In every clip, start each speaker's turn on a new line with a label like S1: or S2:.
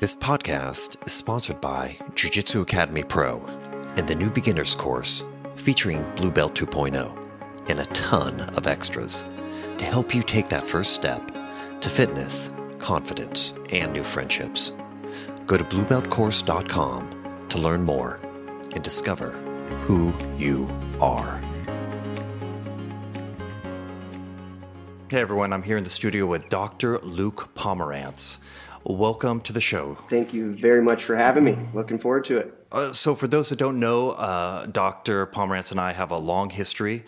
S1: This podcast is sponsored by Jiu Jitsu Academy Pro and the new beginners course featuring Blue Belt 2.0 and a ton of extras to help you take that first step to fitness, confidence, and new friendships. Go to bluebeltcourse.com to learn more and discover who you are. Hey everyone, I'm here in the studio with Dr. Luke Pomerantz. Welcome to the show.
S2: Thank you very much for having me. Looking forward to it.
S1: Uh, so, for those that don't know, uh, Dr. Pomerantz and I have a long history.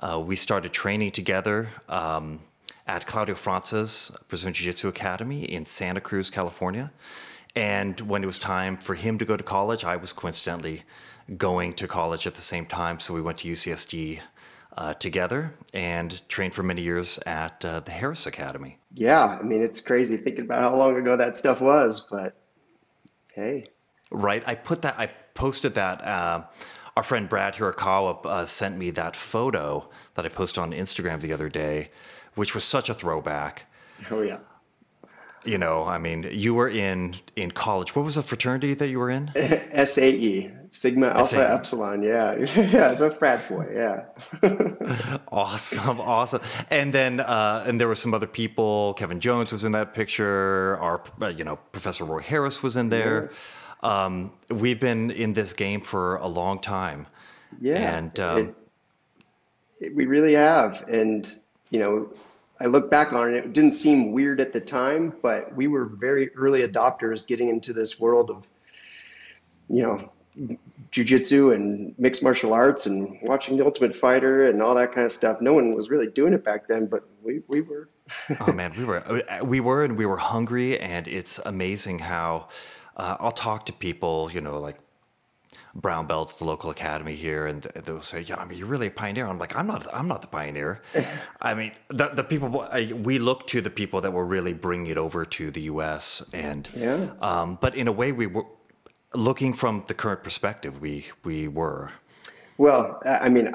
S1: Uh, we started training together um, at Claudio França's Brazilian Jiu Jitsu Academy in Santa Cruz, California. And when it was time for him to go to college, I was coincidentally going to college at the same time. So, we went to UCSD uh, together and trained for many years at uh, the Harris Academy.
S2: Yeah, I mean, it's crazy thinking about how long ago that stuff was, but hey.
S1: Right. I put that, I posted that. Uh, our friend Brad Hirakawa uh, sent me that photo that I posted on Instagram the other day, which was such a throwback.
S2: Oh, yeah
S1: you know, I mean, you were in in college. What was the fraternity that you were in?
S2: SAE, Sigma Alpha SAE. Epsilon. Yeah, yeah, it's a frat boy. Yeah.
S1: awesome, awesome. And then, uh, and there were some other people. Kevin Jones was in that picture. Our, uh, you know, Professor Roy Harris was in there. Yeah. Um, we've been in this game for a long time.
S2: Yeah, and um, it, it, we really have. And you know I look back on it, it didn't seem weird at the time, but we were very early adopters getting into this world of, you know, jujitsu and mixed martial arts and watching the Ultimate Fighter and all that kind of stuff. No one was really doing it back then, but we we were.
S1: oh man, we were we were and we were hungry, and it's amazing how uh, I'll talk to people, you know, like brown belt at the local academy here, and they'll say, "Yeah, I mean, you're really a pioneer." I'm like, "I'm not. I'm not the pioneer." I mean, the the people I, we look to the people that were really bringing it over to the U.S. and yeah. Um, but in a way, we were looking from the current perspective. We we were.
S2: Well, I mean,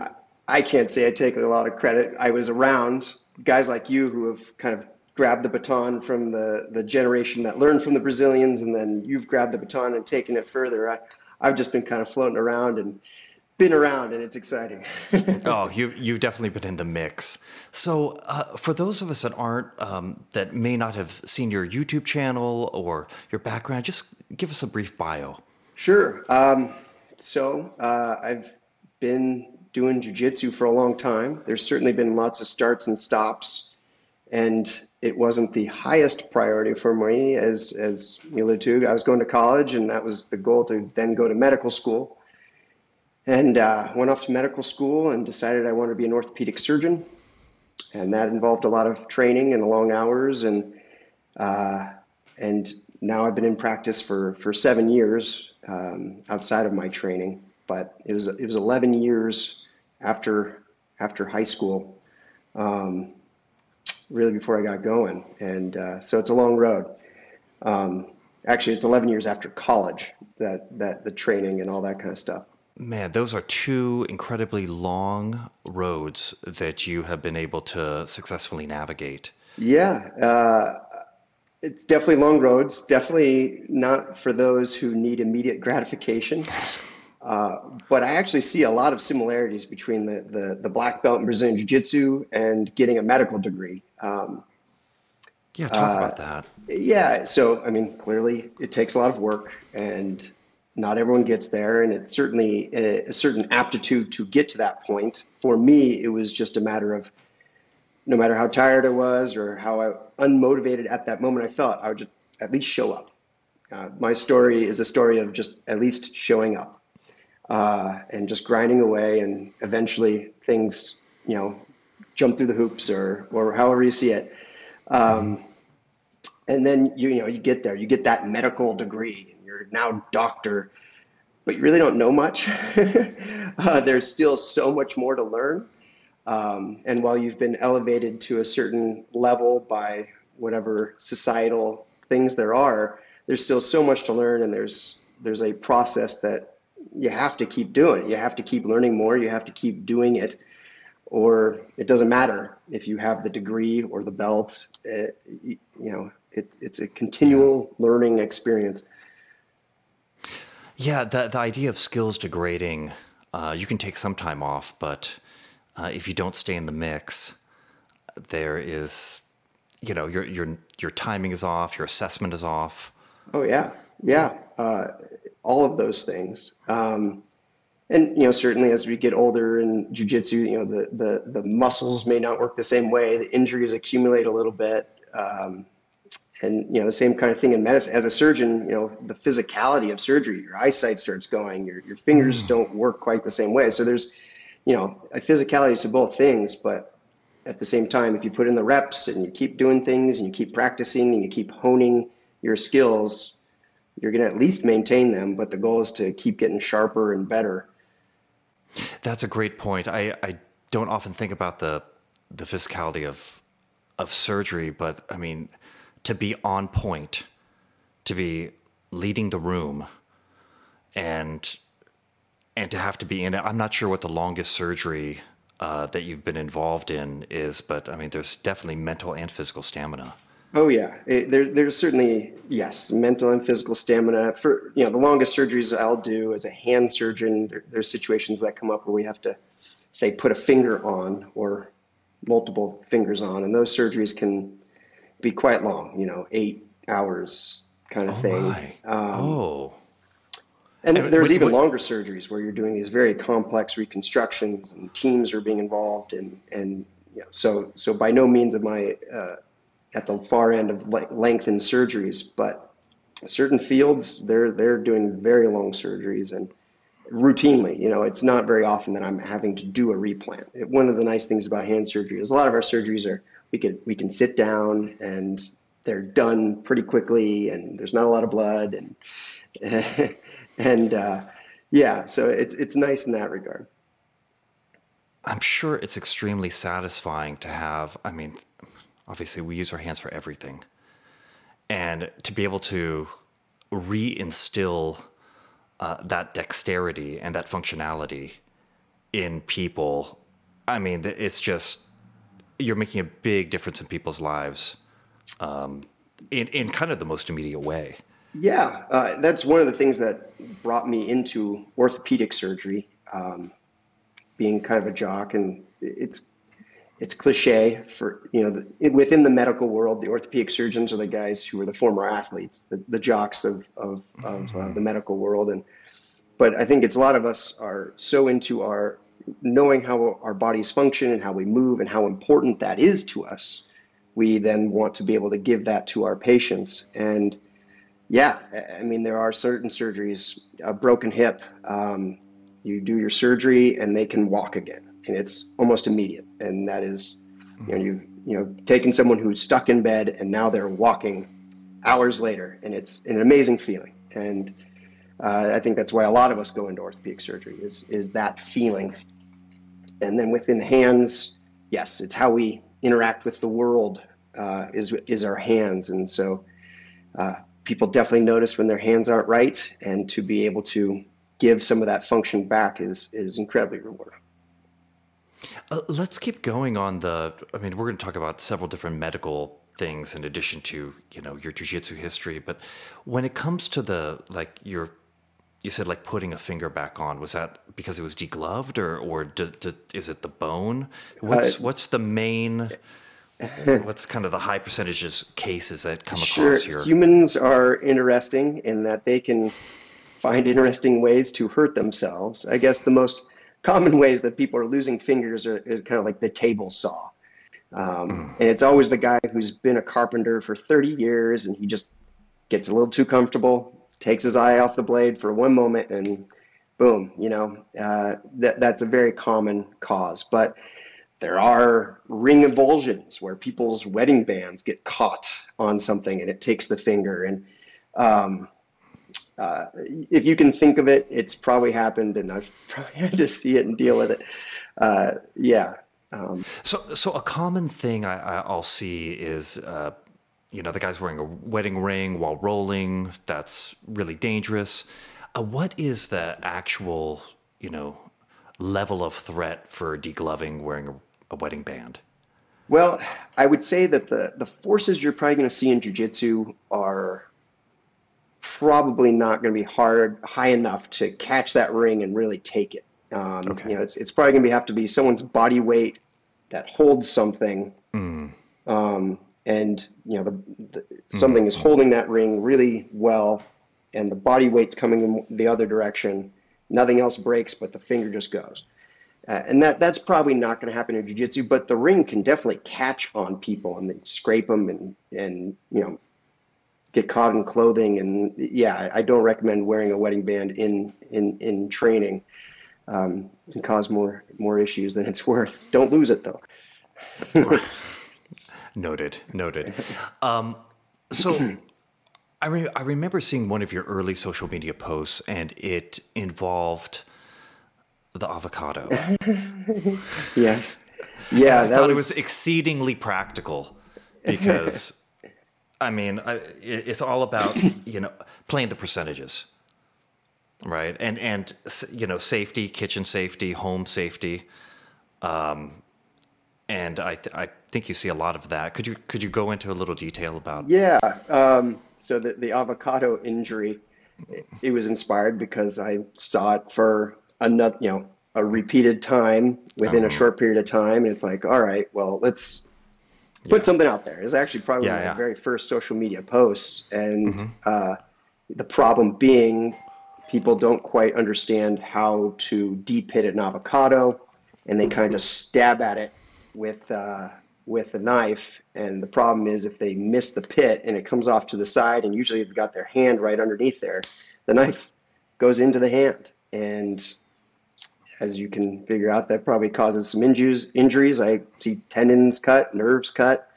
S2: I can't say I take a lot of credit. I was around guys like you who have kind of grabbed the baton from the the generation that learned from the Brazilians, and then you've grabbed the baton and taken it further. I, I've just been kind of floating around and been around, and it's exciting.
S1: oh, you you've definitely been in the mix. So, uh, for those of us that aren't um, that may not have seen your YouTube channel or your background, just give us a brief bio.
S2: Sure. Um, so, uh, I've been doing jujitsu for a long time. There's certainly been lots of starts and stops, and it wasn't the highest priority for me as as you alluded to. I was going to college, and that was the goal to then go to medical school. And uh, went off to medical school and decided I wanted to be an orthopedic surgeon, and that involved a lot of training and long hours. And uh, and now I've been in practice for for seven years um, outside of my training. But it was it was 11 years after after high school. Um, really before I got going. And uh, so it's a long road. Um, actually, it's 11 years after college that, that the training and all that kind of stuff.
S1: Man, those are two incredibly long roads that you have been able to successfully navigate.
S2: Yeah, uh, it's definitely long roads. Definitely not for those who need immediate gratification. Uh, but I actually see a lot of similarities between the, the, the black belt in Brazilian Jiu Jitsu and getting a medical degree. Um,
S1: yeah, talk uh, about that.
S2: Yeah, so I mean, clearly it takes a lot of work, and not everyone gets there, and it's certainly a, a certain aptitude to get to that point. For me, it was just a matter of no matter how tired I was or how I, unmotivated at that moment I felt, I would just at least show up. Uh, my story is a story of just at least showing up uh, and just grinding away, and eventually things, you know, jump through the hoops or or however you see it. Um, and then you, you know you get there, you get that medical degree, and you're now doctor, but you really don't know much. uh, there's still so much more to learn. Um, and while you've been elevated to a certain level by whatever societal things there are, there's still so much to learn, and there's there's a process that you have to keep doing it. You have to keep learning more. You have to keep doing it, or it doesn't matter if you have the degree or the belt. It, you know, It, it's a continual learning experience.
S1: Yeah, the the idea of skills degrading, uh, you can take some time off, but uh, if you don't stay in the mix, there is, you know, your your your timing is off, your assessment is off.
S2: Oh yeah, yeah, uh, all of those things. Um, and you know, certainly as we get older in jujitsu, you know, the, the the muscles may not work the same way. The injuries accumulate a little bit. Um, and you know the same kind of thing in medicine as a surgeon you know the physicality of surgery your eyesight starts going your, your fingers mm. don't work quite the same way so there's you know a physicality to both things but at the same time if you put in the reps and you keep doing things and you keep practicing and you keep honing your skills you're going to at least maintain them but the goal is to keep getting sharper and better
S1: that's a great point i, I don't often think about the the physicality of of surgery but i mean to be on point, to be leading the room, and and to have to be in it. I'm not sure what the longest surgery uh, that you've been involved in is, but I mean, there's definitely mental and physical stamina.
S2: Oh yeah, it, there, there's certainly yes, mental and physical stamina. For you know, the longest surgeries I'll do as a hand surgeon, there, there's situations that come up where we have to say put a finger on or multiple fingers on, and those surgeries can be quite long, you know, eight hours kind of oh thing.
S1: Um, oh.
S2: And, and there's what, even what, longer surgeries where you're doing these very complex reconstructions and teams are being involved and and you know, so so by no means am I uh, at the far end of le- lengthened surgeries, but certain fields they're they're doing very long surgeries and routinely. You know, it's not very often that I'm having to do a replant. It, one of the nice things about hand surgery is a lot of our surgeries are we can we can sit down and they're done pretty quickly and there's not a lot of blood and and uh, yeah so it's it's nice in that regard
S1: i'm sure it's extremely satisfying to have i mean obviously we use our hands for everything and to be able to reinstill uh, that dexterity and that functionality in people i mean it's just you're making a big difference in people's lives um, in, in kind of the most immediate way.
S2: Yeah, uh, that's one of the things that brought me into orthopedic surgery, um, being kind of a jock, and it's it's cliche for you know the, within the medical world, the orthopedic surgeons are the guys who are the former athletes, the, the jocks of of, of mm-hmm. uh, the medical world, and but I think it's a lot of us are so into our knowing how our bodies function and how we move and how important that is to us, we then want to be able to give that to our patients. And yeah, I mean, there are certain surgeries, a broken hip, um, you do your surgery and they can walk again, and it's almost immediate. And that is, you know, you've you know, taking someone who's stuck in bed and now they're walking hours later, and it's an amazing feeling. And uh, I think that's why a lot of us go into orthopedic surgery is is that feeling and then within hands, yes, it's how we interact with the world uh, is is our hands, and so uh, people definitely notice when their hands aren't right, and to be able to give some of that function back is is incredibly rewarding.
S1: Uh, let's keep going on the. I mean, we're going to talk about several different medical things in addition to you know your jujitsu history, but when it comes to the like your you said like putting a finger back on was that because it was degloved or or did, did, is it the bone? What's uh, what's the main what's kind of the high percentages cases that come sure, across here?
S2: Humans are interesting in that they can find interesting ways to hurt themselves. I guess the most common ways that people are losing fingers are, is kind of like the table saw um, mm. and it's always the guy who's been a carpenter for 30 years and he just gets a little too comfortable takes his eye off the blade for one moment and boom, you know, uh, that, that's a very common cause. But there are ring avulsions where people's wedding bands get caught on something and it takes the finger. And um, uh, if you can think of it, it's probably happened and I've probably had to see it and deal with it. Uh, yeah. Um,
S1: so, so a common thing I, will see is uh, you know, the guy's wearing a wedding ring while rolling. That's really dangerous. Uh, what is the actual, you know, level of threat for degloving wearing a, a wedding band?
S2: Well, I would say that the, the forces you're probably going to see in jujitsu are probably not going to be hard high enough to catch that ring and really take it. Um, okay. You know, it's it's probably going to have to be someone's body weight that holds something, mm. um, and you know, the, the, something mm. is holding that ring really well, and the body weight's coming in the other direction. Nothing else breaks, but the finger just goes. Uh, and that that's probably not going to happen in jiu-jitsu but the ring can definitely catch on people and then scrape them and and you know get caught in clothing and yeah i don't recommend wearing a wedding band in in in training um, can cause more more issues than it's worth don't lose it though
S1: noted noted um, so I, re- I remember seeing one of your early social media posts and it involved the avocado.
S2: yes. Yeah,
S1: I that thought was... it was exceedingly practical because, I mean, I, it's all about you know playing the percentages, right? And and you know safety, kitchen safety, home safety, um, and I th- I think you see a lot of that. Could you could you go into a little detail about?
S2: Yeah. Um, so the the avocado injury, it was inspired because I saw it for another, you know, a repeated time within a uh-huh. short period of time. And it's like, all right, well, let's put something out there. It's actually probably yeah, one of yeah. the very first social media posts. And mm-hmm. uh, the problem being, people don't quite understand how to deep hit an avocado, and they kind of stab at it with uh, with a knife. And the problem is, if they miss the pit and it comes off to the side, and usually they've got their hand right underneath there, the knife goes into the hand, and as you can figure out, that probably causes some injuries. Injuries. I see tendons cut, nerves cut,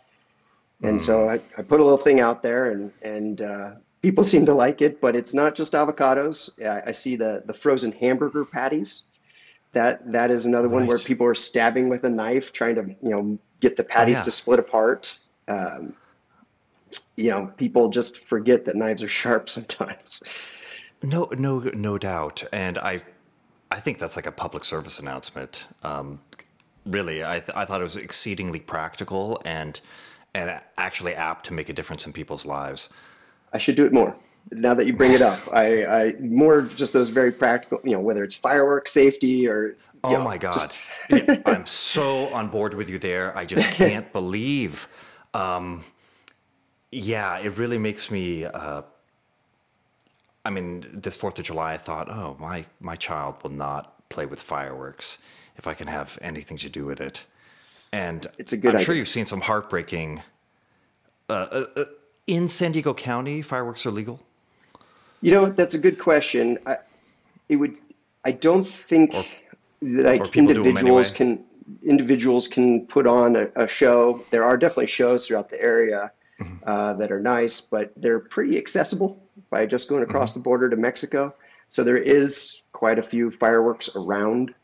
S2: and mm. so I, I, put a little thing out there, and and uh, people seem to like it. But it's not just avocados. I, I, see the the frozen hamburger patties. That that is another right. one where people are stabbing with a knife, trying to you know get the patties oh, yeah. to split apart. Um, you know, people just forget that knives are sharp sometimes.
S1: No, no, no doubt. And I I think that's like a public service announcement. Um, really, I, th- I thought it was exceedingly practical and and actually apt to make a difference in people's lives.
S2: I should do it more. Now that you bring it up, I, I more just those very practical. You know, whether it's fireworks safety or.
S1: Oh
S2: know,
S1: my God! Just... I'm so on board with you there. I just can't believe. Um, yeah, it really makes me uh, I mean, this Fourth of July, I thought, oh, my my child will not play with fireworks if I can have anything to do with it. And it's a good. I'm idea. sure you've seen some heartbreaking. Uh, uh, uh, in San Diego County, fireworks are legal.
S2: You know, that's a good question. I, it would. I don't think or, like or individuals anyway. can individuals can put on a, a, show. There are definitely shows throughout the area mm-hmm. uh, that are nice, but they're pretty accessible by just going across mm-hmm. the border to Mexico. So there is quite a few fireworks around,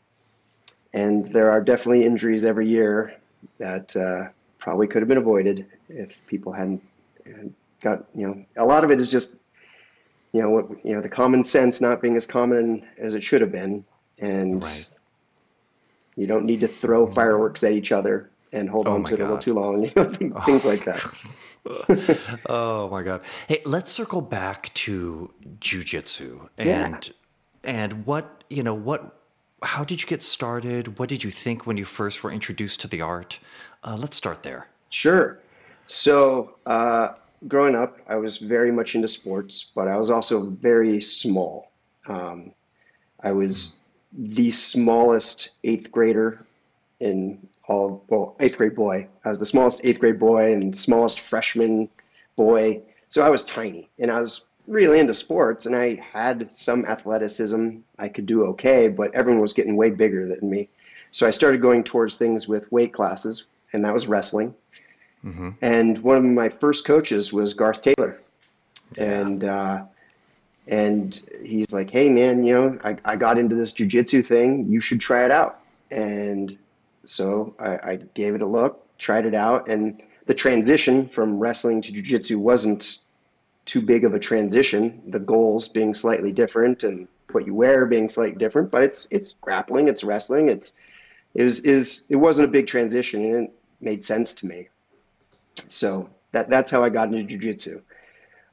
S2: and there are definitely injuries every year that uh, probably could have been avoided if people hadn't, hadn't got you know a lot of it is just you know what you know the common sense not being as common as it should have been and right. you don't need to throw fireworks at each other and hold oh on to it a little too long you know things like that
S1: oh my god! Hey, let's circle back to jujitsu and yeah. and what you know what. How did you get started? What did you think when you first were introduced to the art? Uh, let's start there.
S2: Sure. So, uh, growing up, I was very much into sports, but I was also very small. Um, I was the smallest eighth grader in all well eighth grade boy. I was the smallest eighth grade boy and smallest freshman boy. So I was tiny and I was really into sports and I had some athleticism. I could do okay, but everyone was getting way bigger than me. So I started going towards things with weight classes, and that was wrestling. Mm-hmm. And one of my first coaches was Garth Taylor, yeah. and uh, and he's like, "Hey, man, you know, I, I got into this jujitsu thing. You should try it out." And so I, I gave it a look, tried it out, and the transition from wrestling to jiu-jitsu wasn't too big of a transition. The goals being slightly different and what you wear being slightly different, but it's it's grappling, it's wrestling, it's it was is it wasn't a big transition. And it made sense to me. So that that's how I got into jujitsu.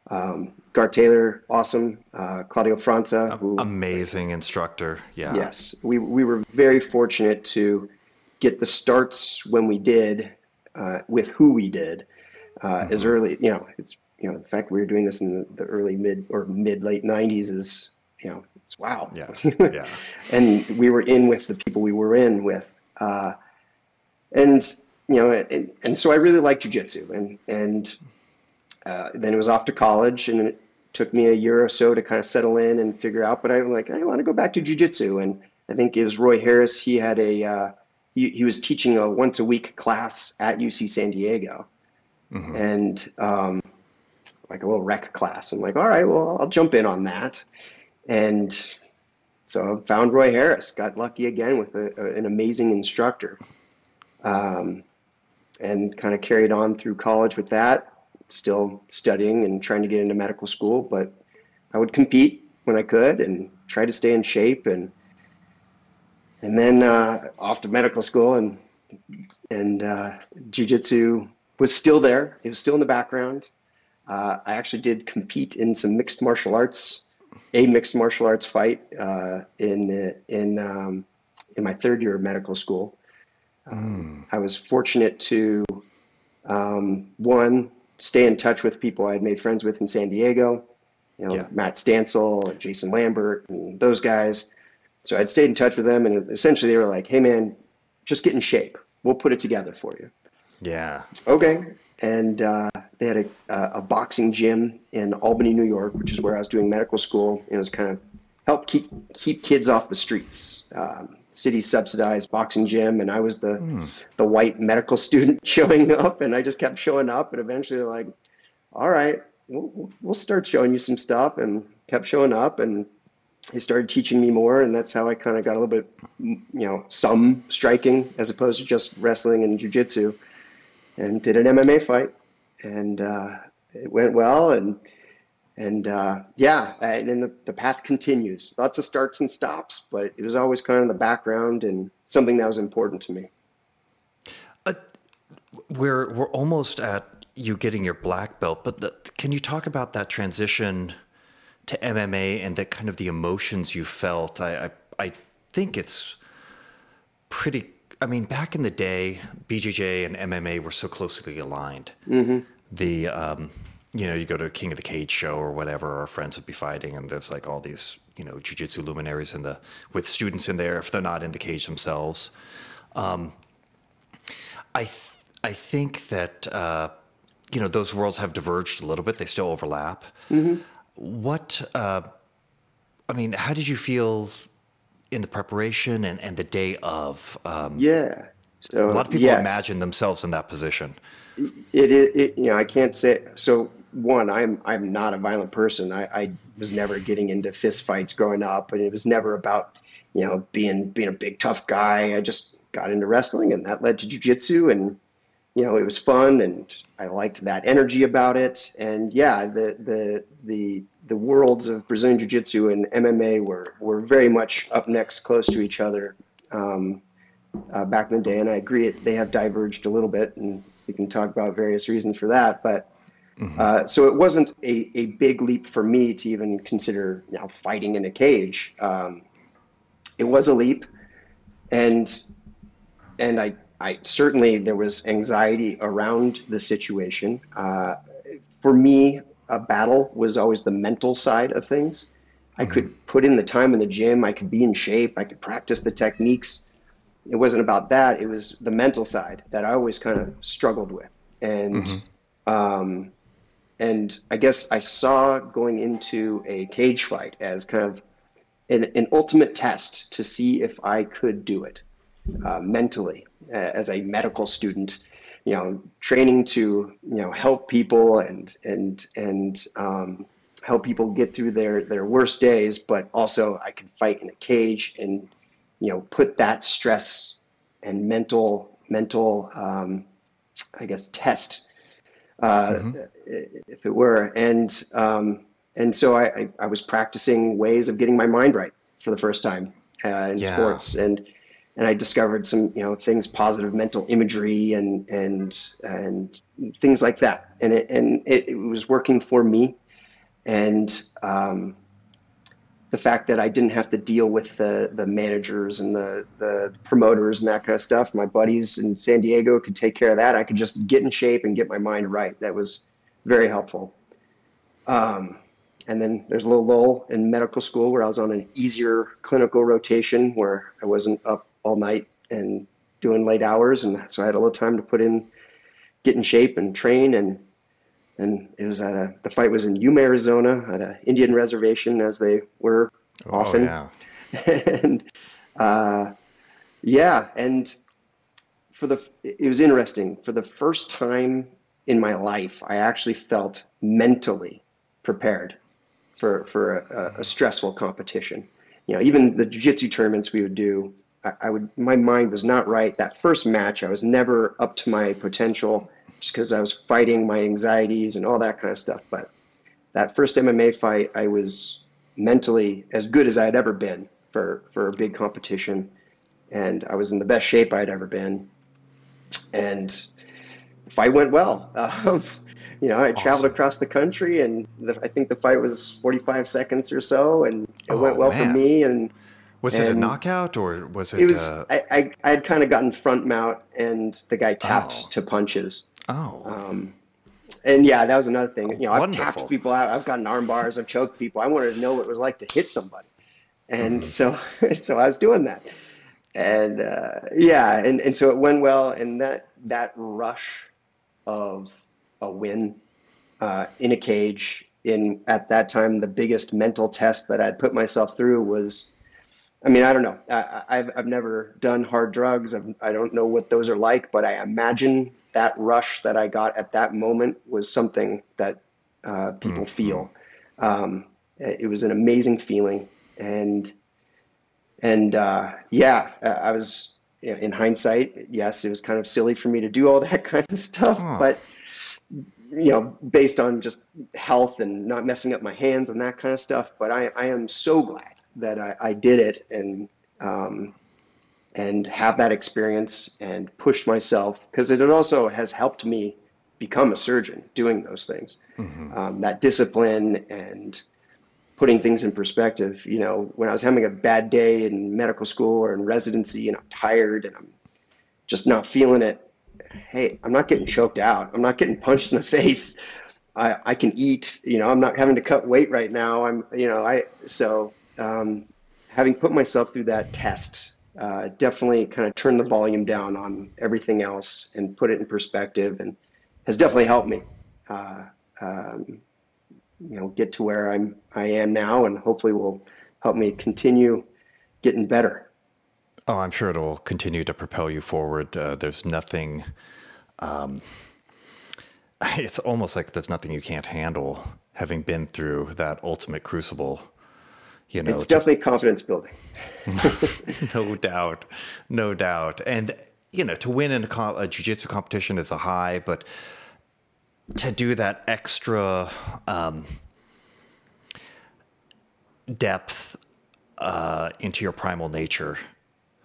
S2: Um, Garth Taylor, awesome. Uh, Claudio França,
S1: who, amazing instructor. Yeah.
S2: Yes, we we were very fortunate to get the starts when we did uh, with who we did uh, mm-hmm. as early. You know, it's you know the fact we were doing this in the, the early mid or mid late '90s is you know it's wow.
S1: Yeah. Yeah.
S2: and we were in with the people we were in with, uh, and you know, and, and so I really liked jujitsu, and and uh, then it was off to college, and it took me a year or so to kind of settle in and figure out. But I was like, I want to go back to jujitsu, and I think it was Roy Harris. He had a uh, he, he was teaching a once a week class at UC San Diego, mm-hmm. and um, like a little rec class. I'm like, all right, well, I'll jump in on that, and so I found Roy Harris. Got lucky again with a, a, an amazing instructor. Um, and kind of carried on through college with that, still studying and trying to get into medical school. But I would compete when I could and try to stay in shape and and then uh, off to medical school and and uh, jujitsu was still there. It was still in the background. Uh, I actually did compete in some mixed martial arts, a mixed martial arts fight uh, in in um, in my third year of medical school. Mm. I was fortunate to, um, one, stay in touch with people I had made friends with in San Diego, you know, yeah. Matt Stansel, Jason Lambert, and those guys. So I'd stayed in touch with them, and essentially they were like, "Hey, man, just get in shape. We'll put it together for you."
S1: Yeah.
S2: Okay. And uh, they had a, a boxing gym in Albany, New York, which is where I was doing medical school. And it was kind of help keep keep kids off the streets. Um, city subsidized boxing gym and I was the mm. the white medical student showing up and I just kept showing up and eventually they're like all right we'll, we'll start showing you some stuff and kept showing up and they started teaching me more and that's how I kind of got a little bit you know some striking as opposed to just wrestling and jiu-jitsu and did an MMA fight and uh, it went well and and uh, yeah, and then the, the path continues. Lots of starts and stops, but it was always kind of the background and something that was important to me.
S1: Uh, we're we're almost at you getting your black belt, but the, can you talk about that transition to MMA and that kind of the emotions you felt? I I, I think it's pretty. I mean, back in the day, BJJ and MMA were so closely aligned. Mm-hmm. The um, you know, you go to a King of the Cage show or whatever, our friends would be fighting, and there's like all these, you know, jujitsu luminaries in the with students in there if they're not in the cage themselves. Um, I th- I think that uh, you know those worlds have diverged a little bit. They still overlap. Mm-hmm. What uh, I mean, how did you feel in the preparation and, and the day of?
S2: Um, yeah.
S1: So a lot of people yes. imagine themselves in that position.
S2: It is, you know, I can't say so one, I'm I'm not a violent person. I, I was never getting into fist fights growing up, and it was never about you know being being a big tough guy. I just got into wrestling, and that led to jujitsu, and you know it was fun, and I liked that energy about it. And yeah, the the the the worlds of Brazilian jiu-jitsu and MMA were were very much up next, close to each other um, uh, back in the day. And I agree, they have diverged a little bit, and we can talk about various reasons for that, but Mm-hmm. Uh, so it wasn't a, a big leap for me to even consider you know, fighting in a cage. Um, it was a leap, and and I I certainly there was anxiety around the situation. Uh, for me, a battle was always the mental side of things. Mm-hmm. I could put in the time in the gym. I could be in shape. I could practice the techniques. It wasn't about that. It was the mental side that I always kind of struggled with, and. Mm-hmm. Um, and I guess I saw going into a cage fight as kind of an, an ultimate test to see if I could do it uh, mentally as a medical student. You know, training to you know help people and and and um, help people get through their their worst days, but also I could fight in a cage and you know put that stress and mental mental um, I guess test uh, mm-hmm. if it were. And um, and so I, I, I, was practicing ways of getting my mind right for the first time uh, in yeah. sports. And and I discovered some you know things, positive mental imagery and and and things like that, and it and it, it was working for me, and um, the fact that I didn't have to deal with the the managers and the the promoters and that kind of stuff. My buddies in San Diego could take care of that. I could just get in shape and get my mind right. That was very helpful. Um, and then there's a little lull in medical school where I was on an easier clinical rotation where I wasn't up all night and doing late hours, and so I had a little time to put in, get in shape and train. And and it was at a the fight was in Yuma, Arizona, at an Indian reservation, as they were oh, often. Yeah. and uh, yeah, and for the it was interesting for the first time in my life, I actually felt mentally prepared for for a, a stressful competition. You know, even the jiu-jitsu tournaments we would do, I, I, would my mind was not right. That first match, I was never up to my potential just because I was fighting my anxieties and all that kind of stuff. But that first MMA fight, I was mentally as good as I had ever been for for a big competition, and I was in the best shape I had ever been. And the fight went well. Um, you know, I awesome. traveled across the country, and the, I think the fight was 45 seconds or so, and it oh, went well man. for me. And
S1: was
S2: and
S1: it a knockout or was it?
S2: It was. Uh... I, I, I had kind of gotten front mount, and the guy tapped oh. to punches.
S1: Oh. Um,
S2: and yeah, that was another thing. You know, I've tapped people out. I've gotten arm bars. I've choked people. I wanted to know what it was like to hit somebody, and mm-hmm. so so I was doing that. And uh, yeah, and, and so it went well. And that that rush of a win uh, in a cage. In at that time, the biggest mental test that I'd put myself through was, I mean, I don't know. I, have I've never done hard drugs. I've, I don't know what those are like, but I imagine that rush that I got at that moment was something that uh, people mm-hmm. feel. Um, it was an amazing feeling, and and uh, yeah, I was in hindsight, yes, it was kind of silly for me to do all that kind of stuff, oh. but you know, based on just health and not messing up my hands and that kind of stuff. But I, I am so glad that I, I did it and um, and have that experience and pushed myself because it also has helped me become a surgeon doing those things. Mm-hmm. Um, that discipline and putting things in perspective. You know, when I was having a bad day in medical school or in residency and I'm tired and I'm just not feeling it, hey, I'm not getting choked out. I'm not getting punched in the face. I, I can eat. You know, I'm not having to cut weight right now. I'm, you know, I so um, having put myself through that test, uh, definitely kind of turned the volume down on everything else and put it in perspective, and has definitely helped me. Uh, um, you know, get to where I'm I am now, and hopefully will help me continue getting better.
S1: Oh, I'm sure it'll continue to propel you forward. Uh, there's nothing. Um, it's almost like there's nothing you can't handle, having been through that ultimate crucible.
S2: You know, it's definitely confidence building.
S1: no doubt, no doubt, and you know, to win in a, a jiu-jitsu competition is a high, but to do that extra um, depth uh, into your primal nature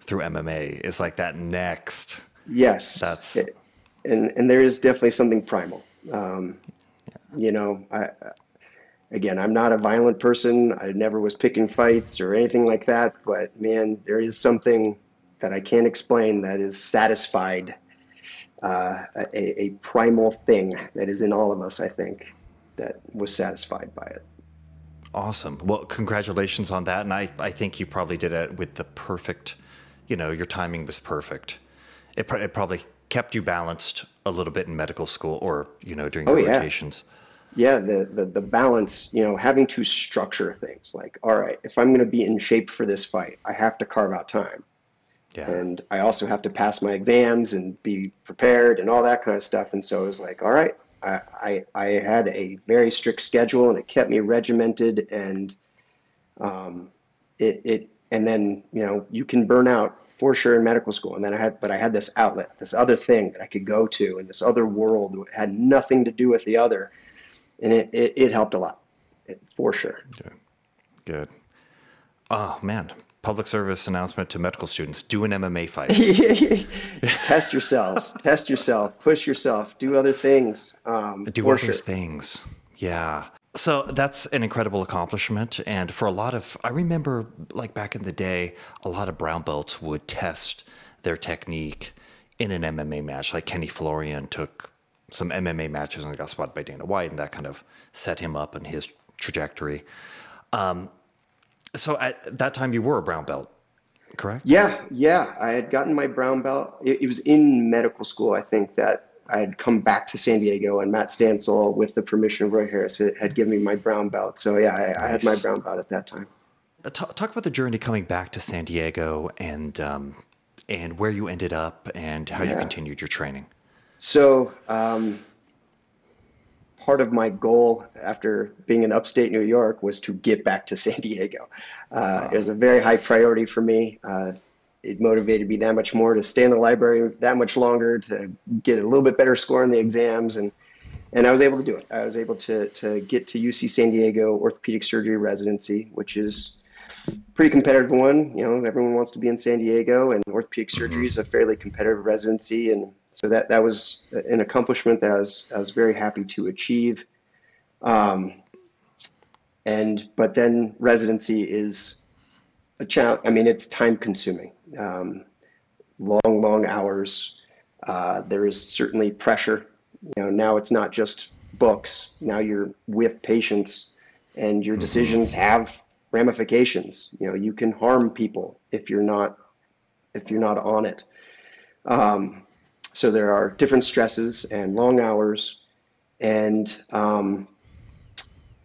S1: through MMA is like that next.
S2: Yes,
S1: that's
S2: it, and and there is definitely something primal. Um, yeah. You know, I, again, I'm not a violent person. I never was picking fights or anything like that. But man, there is something that I can't explain that is satisfied. Uh, a, a primal thing that is in all of us, I think, that was satisfied by it.
S1: Awesome. Well, congratulations on that. And I, I think you probably did it with the perfect you know, your timing was perfect. It, it probably kept you balanced a little bit in medical school or, you know, during oh, the rotations.
S2: Yeah, the, the, the balance, you know, having to structure things like, all right, if I'm going to be in shape for this fight, I have to carve out time. Yeah. And I also have to pass my exams and be prepared and all that kind of stuff. And so it was like, all right, I, I, I had a very strict schedule and it kept me regimented and um, it, it and then you know you can burn out for sure in medical school and then i had but i had this outlet this other thing that i could go to in this other world had nothing to do with the other and it it, it helped a lot for sure
S1: good good oh man public service announcement to medical students: do an MMA fight.
S2: test yourselves. test yourself. Push yourself. Do other things. Um,
S1: do other sure. things. Yeah. So that's an incredible accomplishment. And for a lot of, I remember like back in the day, a lot of brown belts would test their technique in an MMA match. Like Kenny Florian took some MMA matches and got spotted by Dana White, and that kind of set him up in his trajectory. Um, so at that time, you were a brown belt, correct?
S2: Yeah, yeah. I had gotten my brown belt. It, it was in medical school, I think, that I had come back to San Diego, and Matt Stansel, with the permission of Roy Harris, had given me my brown belt. So yeah, I, nice. I had my brown belt at that time.
S1: Uh, talk, talk, about the journey coming back to San Diego and um, and where you ended up and how yeah. you continued your training.
S2: So um, part of my goal after being in upstate New York was to get back to San Diego. Uh, wow. It was a very high priority for me. Uh, it motivated me that much more to stay in the library that much longer, to get a little bit better score on the exams, and and I was able to do it. I was able to to get to UC San Diego orthopedic surgery residency, which is pretty competitive one. You know, everyone wants to be in San Diego, and orthopedic mm-hmm. surgery is a fairly competitive residency, and so that that was an accomplishment that I was I was very happy to achieve. Um, and but then residency is a challenge. I mean, it's time consuming, um, long long hours. Uh, there is certainly pressure. You know, now it's not just books. Now you're with patients, and your mm-hmm. decisions have ramifications. You know, you can harm people if you're not if you're not on it. Um, so there are different stresses and long hours, and um,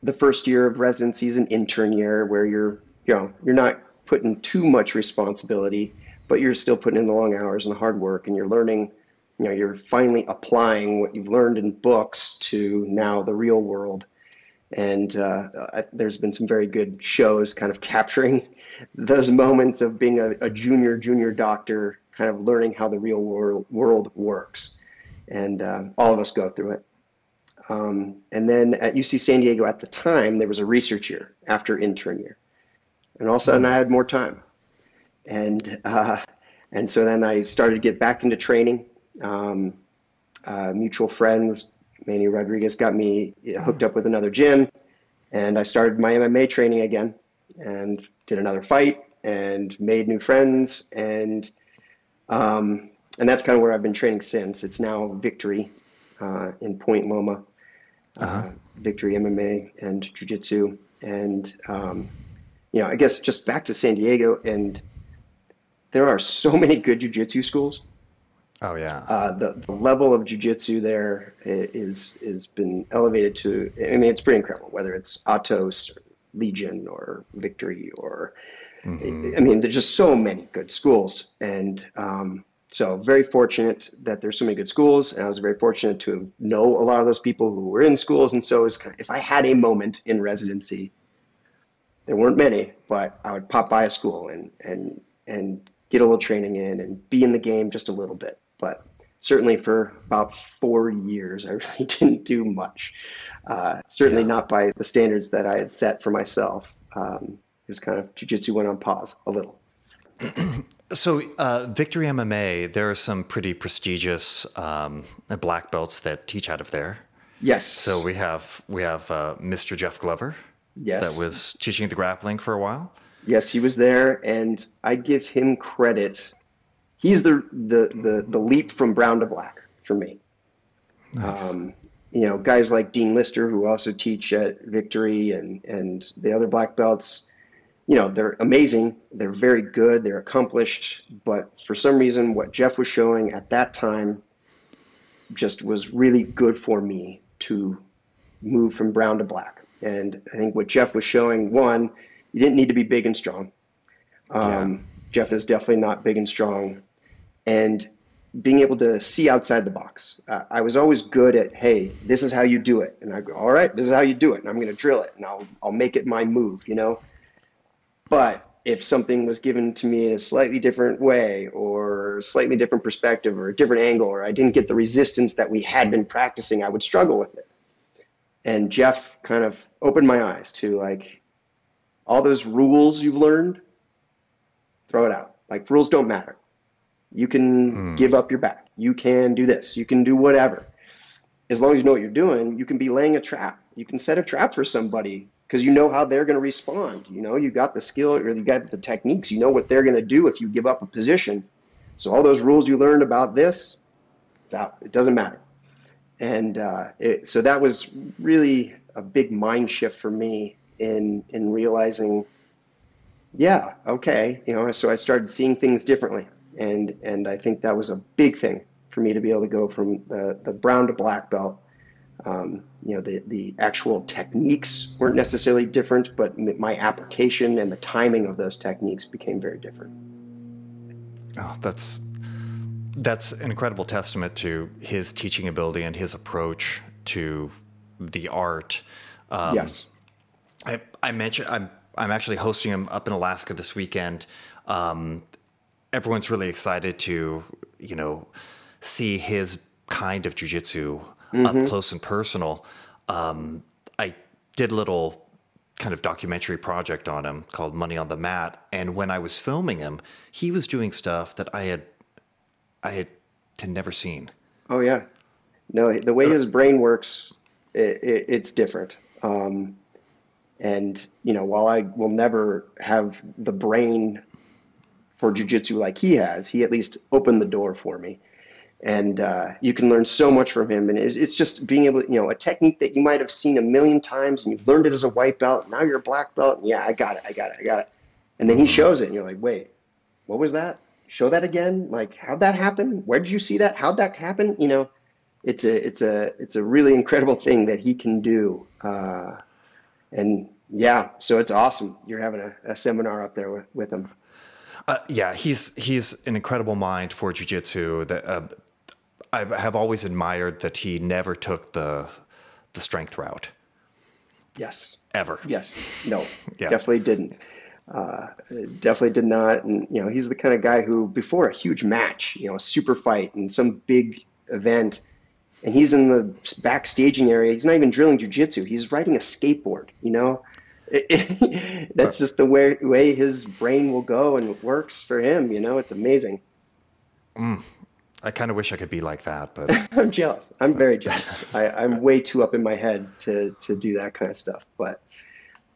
S2: the first year of residency is an intern year where you're you know you're not putting too much responsibility, but you're still putting in the long hours and the hard work, and you're learning. You know, you're finally applying what you've learned in books to now the real world and uh, there's been some very good shows kind of capturing those moments of being a, a, junior junior doctor kind of learning how the real world, world works. And uh, all of us go through it. Um, and then at uc san diego at the time there was a research year after intern year. And all of a sudden i had more time. And uh, and so then i started to get back into training. Um, uh, mutual friends Manny Rodriguez got me hooked up with another gym, and I started my MMA training again, and did another fight, and made new friends, and um, and that's kind of where I've been training since. It's now Victory uh, in Point Loma, uh, uh-huh. uh, Victory MMA and Jiu Jitsu, and um, you know, I guess just back to San Diego, and there are so many good Jiu Jitsu schools
S1: Oh yeah.
S2: Uh, the, the level of jujitsu there is is been elevated to. I mean, it's pretty incredible. Whether it's Atos, or Legion, or Victory, or mm-hmm. I mean, there's just so many good schools, and um, so very fortunate that there's so many good schools. And I was very fortunate to know a lot of those people who were in schools, and so of, if I had a moment in residency, there weren't many, but I would pop by a school and and and get a little training in and be in the game just a little bit but certainly for about four years, I really didn't do much. Uh, certainly yeah. not by the standards that I had set for myself. Um, was kind of jujitsu went on pause a little.
S1: so, uh, Victory MMA, there are some pretty prestigious um, black belts that teach out of there.
S2: Yes.
S1: So we have we have uh, Mr. Jeff Glover.
S2: Yes.
S1: That was teaching the grappling for a while.
S2: Yes, he was there, and I give him credit he's the the the, the leap from brown to black for me. Nice. Um, you know, guys like Dean Lister who also teach at Victory and and the other black belts. You know, they're amazing. They're very good. They're accomplished. But for some reason, what Jeff was showing at that time just was really good for me to move from brown to black. And I think what Jeff was showing, one, you didn't need to be big and strong. Um, yeah. Jeff is definitely not big and strong and being able to see outside the box. Uh, I was always good at, hey, this is how you do it, and I go, all right, this is how you do it, and I'm going to drill it, and I'll I'll make it my move, you know. But if something was given to me in a slightly different way, or slightly different perspective, or a different angle, or I didn't get the resistance that we had been practicing, I would struggle with it. And Jeff kind of opened my eyes to like all those rules you've learned throw it out. Like rules don't matter. You can hmm. give up your back. You can do this. You can do whatever. As long as you know what you're doing, you can be laying a trap. You can set a trap for somebody because you know how they're going to respond. You know, you got the skill or you got the techniques. You know what they're going to do if you give up a position. So all those rules you learned about this, it's out. It doesn't matter. And uh, it, so that was really a big mind shift for me in in realizing, yeah, okay, you know. So I started seeing things differently, and and I think that was a big thing for me to be able to go from the the brown to black belt um, you know, the, the actual techniques weren't necessarily different, but my application and the timing of those techniques became very different.
S1: Oh, that's that's an incredible testament to his teaching ability and his approach to the art.
S2: Um, yes,
S1: I, I mentioned I'm I'm actually hosting him up in Alaska this weekend. Um, everyone's really excited to you know see his kind of jujitsu mm-hmm. up close and personal. Um, I did a little kind of documentary project on him called Money on the Mat, and when I was filming him, he was doing stuff that I had I had, had never seen.
S2: Oh yeah, no, the way his brain works, it, it, it's different. Um, and you know, while I will never have the brain for jujitsu like he has, he at least opened the door for me and uh, you can learn so much from him. And it's, it's, just being able to, you know, a technique that you might have seen a million times and you've learned it as a white belt. Now you're a black belt. And yeah, I got it. I got it. I got it. And then he shows it, and you're like, wait, what was that? Show that again. Like, how'd that happen? Where did you see that? How'd that happen? You know, it's a it's a it's a really incredible thing that he can do. Uh, and yeah, so it's awesome. You're having a, a seminar up there with, with him.
S1: Uh, yeah, he's he's an incredible mind for jujitsu. That uh, I have always admired that he never took the the strength route.
S2: Yes.
S1: Ever.
S2: Yes. No. yeah. Definitely didn't. Uh, definitely did not. And you know, he's the kind of guy who, before a huge match, you know, a super fight and some big event, and he's in the backstaging area. He's not even drilling jujitsu. He's riding a skateboard. You know, it, it, that's just the way way his brain will go and it works for him. You know, it's amazing.
S1: Mm, I kind of wish I could be like that, but
S2: I'm jealous. I'm very jealous. I, I'm way too up in my head to to do that kind of stuff. But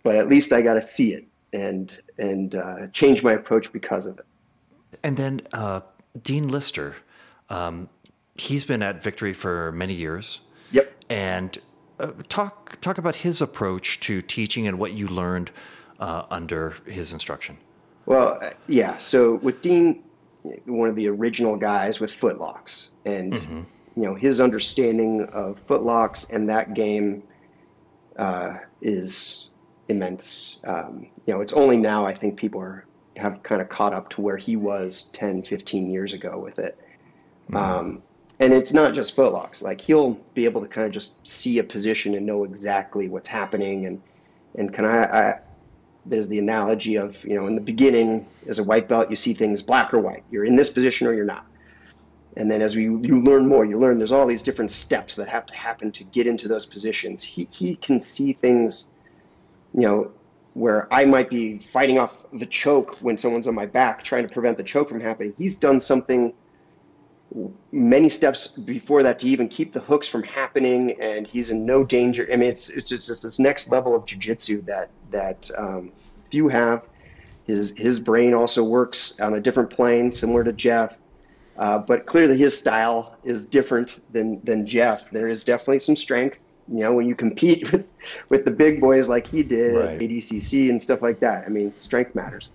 S2: but at least I got to see it and and uh, change my approach because of it.
S1: And then uh, Dean Lister, um, he's been at Victory for many years.
S2: Yep.
S1: And uh, talk talk about his approach to teaching and what you learned uh, under his instruction.
S2: Well, yeah. So with Dean, one of the original guys with footlocks, and mm-hmm. you know his understanding of footlocks and that game uh, is immense. Um, you know, it's only now I think people are have kind of caught up to where he was 10, 15 years ago with it. Mm-hmm. Um, and it's not just footlocks. Like he'll be able to kind of just see a position and know exactly what's happening. And and can I, I there's the analogy of you know in the beginning as a white belt you see things black or white. You're in this position or you're not. And then as we, you learn more you learn there's all these different steps that have to happen to get into those positions. He, he can see things you know where i might be fighting off the choke when someone's on my back trying to prevent the choke from happening. He's done something many steps before that to even keep the hooks from happening, and he's in no danger. I mean, it's it's just, this next level of jujitsu that that um, few have. His his brain also works on a different plane, similar to Jeff, uh, but clearly his style is different than than Jeff. There is definitely some strength. You know, when you compete with with the big boys like he did, right. ADCC and stuff like that. I mean, strength matters,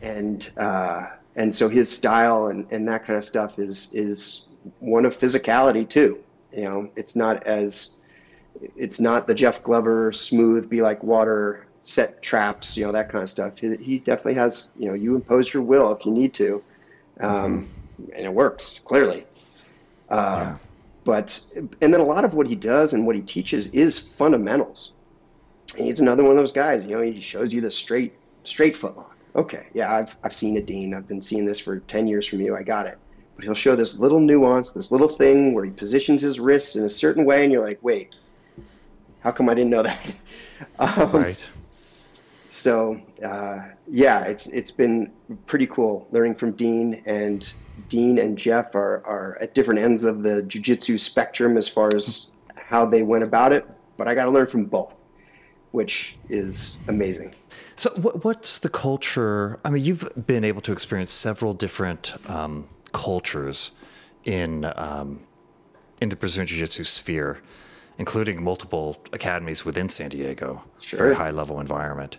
S2: and. Uh, and so his style and, and that kind of stuff is is one of physicality too. You know, it's not as it's not the Jeff Glover smooth, be like water, set traps, you know, that kind of stuff. He, he definitely has, you know, you impose your will if you need to, um, mm-hmm. and it works clearly. Uh, yeah. But and then a lot of what he does and what he teaches is fundamentals. And he's another one of those guys. You know, he shows you the straight straight footlock okay, yeah, I've, I've seen a Dean. I've been seeing this for 10 years from you. I got it. But he'll show this little nuance, this little thing where he positions his wrists in a certain way, and you're like, wait, how come I didn't know that?
S1: um, right.
S2: So uh, yeah, it's it's been pretty cool learning from Dean and Dean and Jeff are are at different ends of the jujitsu spectrum as far as how they went about it. But I got to learn from both, which is amazing.
S1: So what's the culture? I mean, you've been able to experience several different um, cultures in um, in the Brazilian Jiu-Jitsu sphere including multiple academies within San Diego.
S2: Sure.
S1: Very high level environment.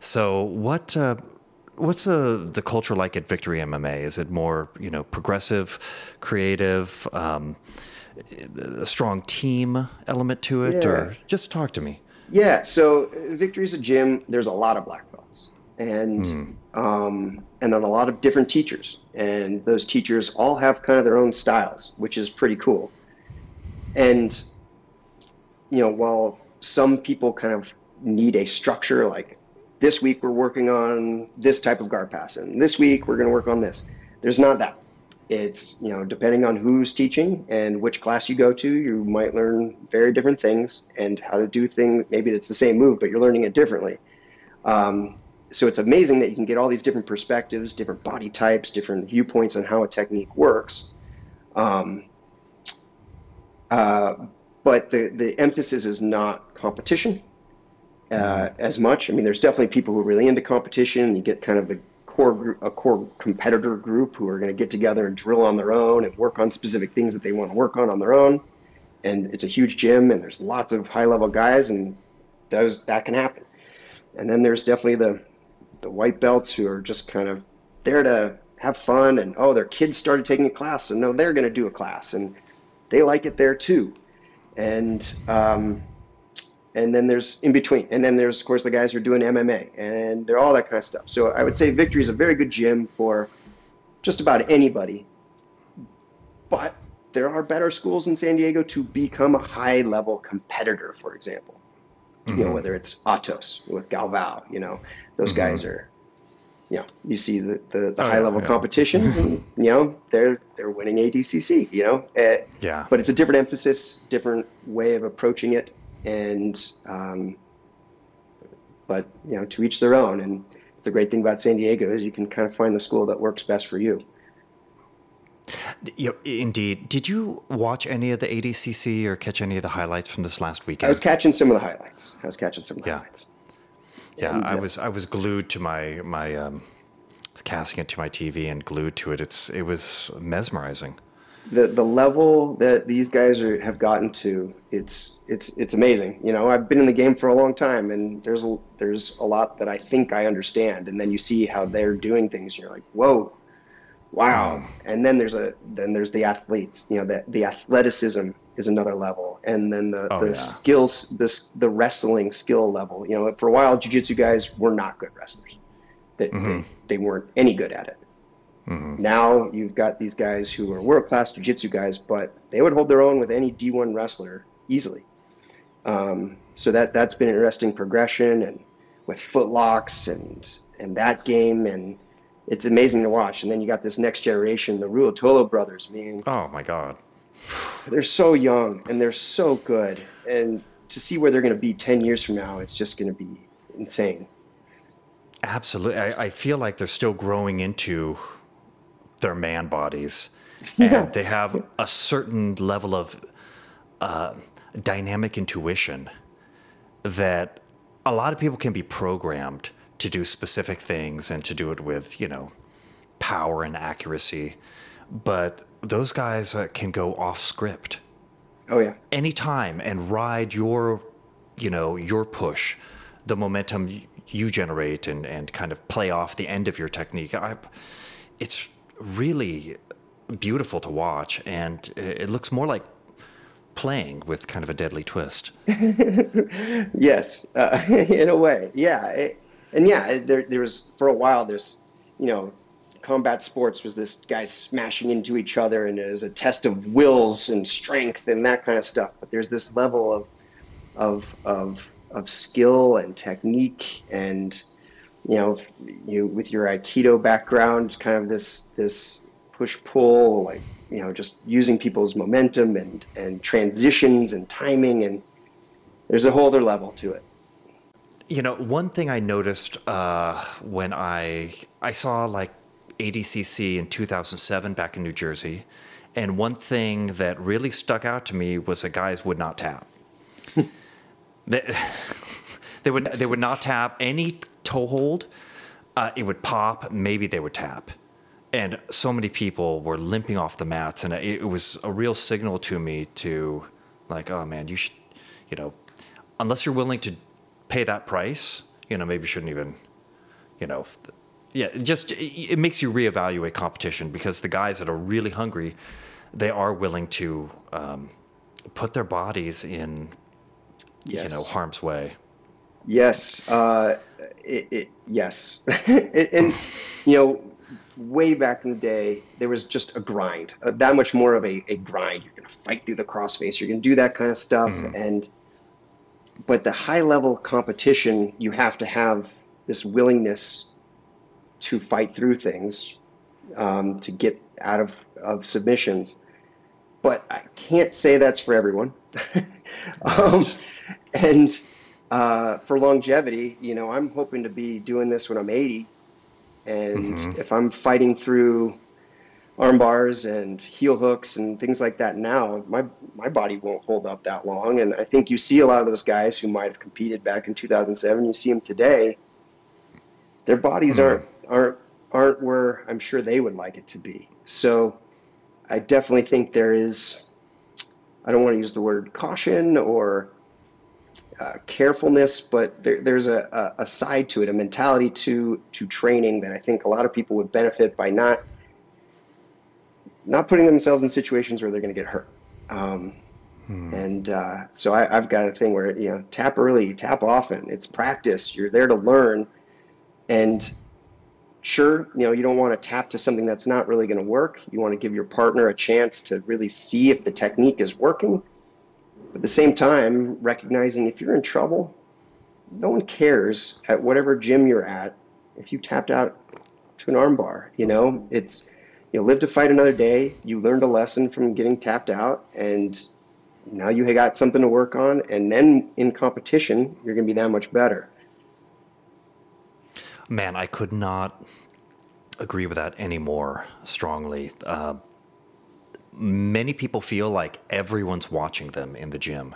S1: So what uh, what's uh, the culture like at Victory MMA? Is it more you know progressive, creative, um, a strong team element to it, yeah. or just talk to me?
S2: Yeah. So Victory is a gym. There's a lot of black belts, and mm. um, and then a lot of different teachers, and those teachers all have kind of their own styles, which is pretty cool. And you know, while some people kind of need a structure, like this week we're working on this type of guard pass, and this week we're going to work on this. There's not that. It's you know depending on who's teaching and which class you go to, you might learn very different things and how to do things. Maybe it's the same move, but you're learning it differently. Um, so it's amazing that you can get all these different perspectives, different body types, different viewpoints on how a technique works. Um, uh, but the, the emphasis is not competition uh, as much. I mean, there's definitely people who are really into competition. You get kind of the core a core competitor group who are going to get together and drill on their own and work on specific things that they want to work on on their own. And it's a huge gym, and there's lots of high level guys, and those that can happen. And then there's definitely the the white belts who are just kind of there to have fun and oh their kids started taking a class so no they're going to do a class and they like it there too and um, and then there's in between, and then there's of course the guys who are doing MMA and they're all that kind of stuff. So I would say Victory is a very good gym for just about anybody, but there are better schools in San Diego to become a high level competitor, for example. Mm-hmm. You know, mm-hmm. whether it's Atos with Galvao, you know, those mm-hmm. guys are you know, you see the, the, the oh, high level yeah. competitions and, you know, they're, they're winning ADCC, you know, uh,
S1: yeah,
S2: but it's a different emphasis, different way of approaching it. And, um, but, you know, to each their own. And it's the great thing about San Diego is you can kind of find the school that works best for you.
S1: Yeah, indeed. Did you watch any of the ADCC or catch any of the highlights from this last weekend?
S2: I was catching some of the highlights. I was catching some of the yeah. highlights.
S1: Yeah, and, I was I was glued to my my um, casting it to my TV and glued to it. It's it was mesmerizing.
S2: The the level that these guys are, have gotten to, it's it's it's amazing. You know, I've been in the game for a long time, and there's a, there's a lot that I think I understand, and then you see how they're doing things, and you're like, whoa, wow. And then there's a then there's the athletes. You know, the the athleticism is another level, and then the, oh, the yeah. skills, this the wrestling skill level. You know, for a while, jujitsu guys were not good wrestlers. They, mm-hmm. they, they, weren't any good at it. Mm-hmm. Now you've got these guys who are world class jujitsu guys, but they would hold their own with any D1 wrestler easily. Um, so that that's been an interesting progression, and with footlocks and and that game, and it's amazing to watch. And then you got this next generation, the Ruotolo brothers. Meaning,
S1: oh my god,
S2: they're so young and they're so good. And to see where they're going to be 10 years from now, it's just going to be insane.
S1: Absolutely. I, I, feel like they're still growing into their man bodies. And they have a certain level of uh, dynamic intuition that a lot of people can be programmed to do specific things and to do it with, you know, power and accuracy. But those guys uh, can go off script.
S2: Oh yeah.
S1: Anytime and ride your, you know, your push, the momentum you generate and, and kind of play off the end of your technique. I, it's really beautiful to watch and it looks more like playing with kind of a deadly twist.
S2: yes, uh, in a way. Yeah. It, and yeah, there, there was for a while, there's, you know, combat sports was this guys smashing into each other and it was a test of wills and strength and that kind of stuff. But there's this level of of of of skill and technique and you know you with your aikido background kind of this this push pull like you know just using people's momentum and and transitions and timing and there's a whole other level to it
S1: you know, one thing I noticed uh, when I I saw like ADCC in 2007 back in New Jersey, and one thing that really stuck out to me was that guys would not tap. they, they would they would not tap any toe hold. Uh, it would pop. Maybe they would tap, and so many people were limping off the mats, and it, it was a real signal to me to like, oh man, you should, you know, unless you're willing to pay that price, you know, maybe you shouldn't even, you know, yeah, just it makes you reevaluate competition because the guys that are really hungry, they are willing to um, put their bodies in,
S2: Yes.
S1: you know, harm's way.
S2: Yes, uh, it, it, yes, and, and you know, way back in the day, there was just a grind, uh, that much more of a, a grind. You're going to fight through the crossface. You're going to do that kind of stuff, and but the high level competition, you have to have this willingness to fight through things, um, to get out of, of submissions. But I can't say that's for everyone. um, and uh, for longevity, you know, I'm hoping to be doing this when I'm 80. And if I'm fighting through arm bars and heel hooks and things like that now, my my body won't hold up that long. And I think you see a lot of those guys who might have competed back in 2007. You see them today. Their bodies aren't aren't aren't where I'm sure they would like it to be. So I definitely think there is. I don't want to use the word caution or uh, carefulness, but there, there's a, a, side to it, a mentality to to training that I think a lot of people would benefit by not not putting themselves in situations where they're going to get hurt. Um, And uh, so I, I've got a thing where you know tap early, tap often. It's practice. You're there to learn, and sure, you know you don't want to tap to something that's not really going to work. You want to give your partner a chance to really see if the technique is working. But at the same time, recognizing if you're in trouble, no one cares at whatever gym you're at if you tapped out to an armbar. You know, it's you know, live to fight another day. You learned a lesson from getting tapped out, and now you got something to work on. And then in competition, you're going to be that much better.
S1: Man, I could not agree with that any more strongly. Uh, many people feel like everyone's watching them in the gym,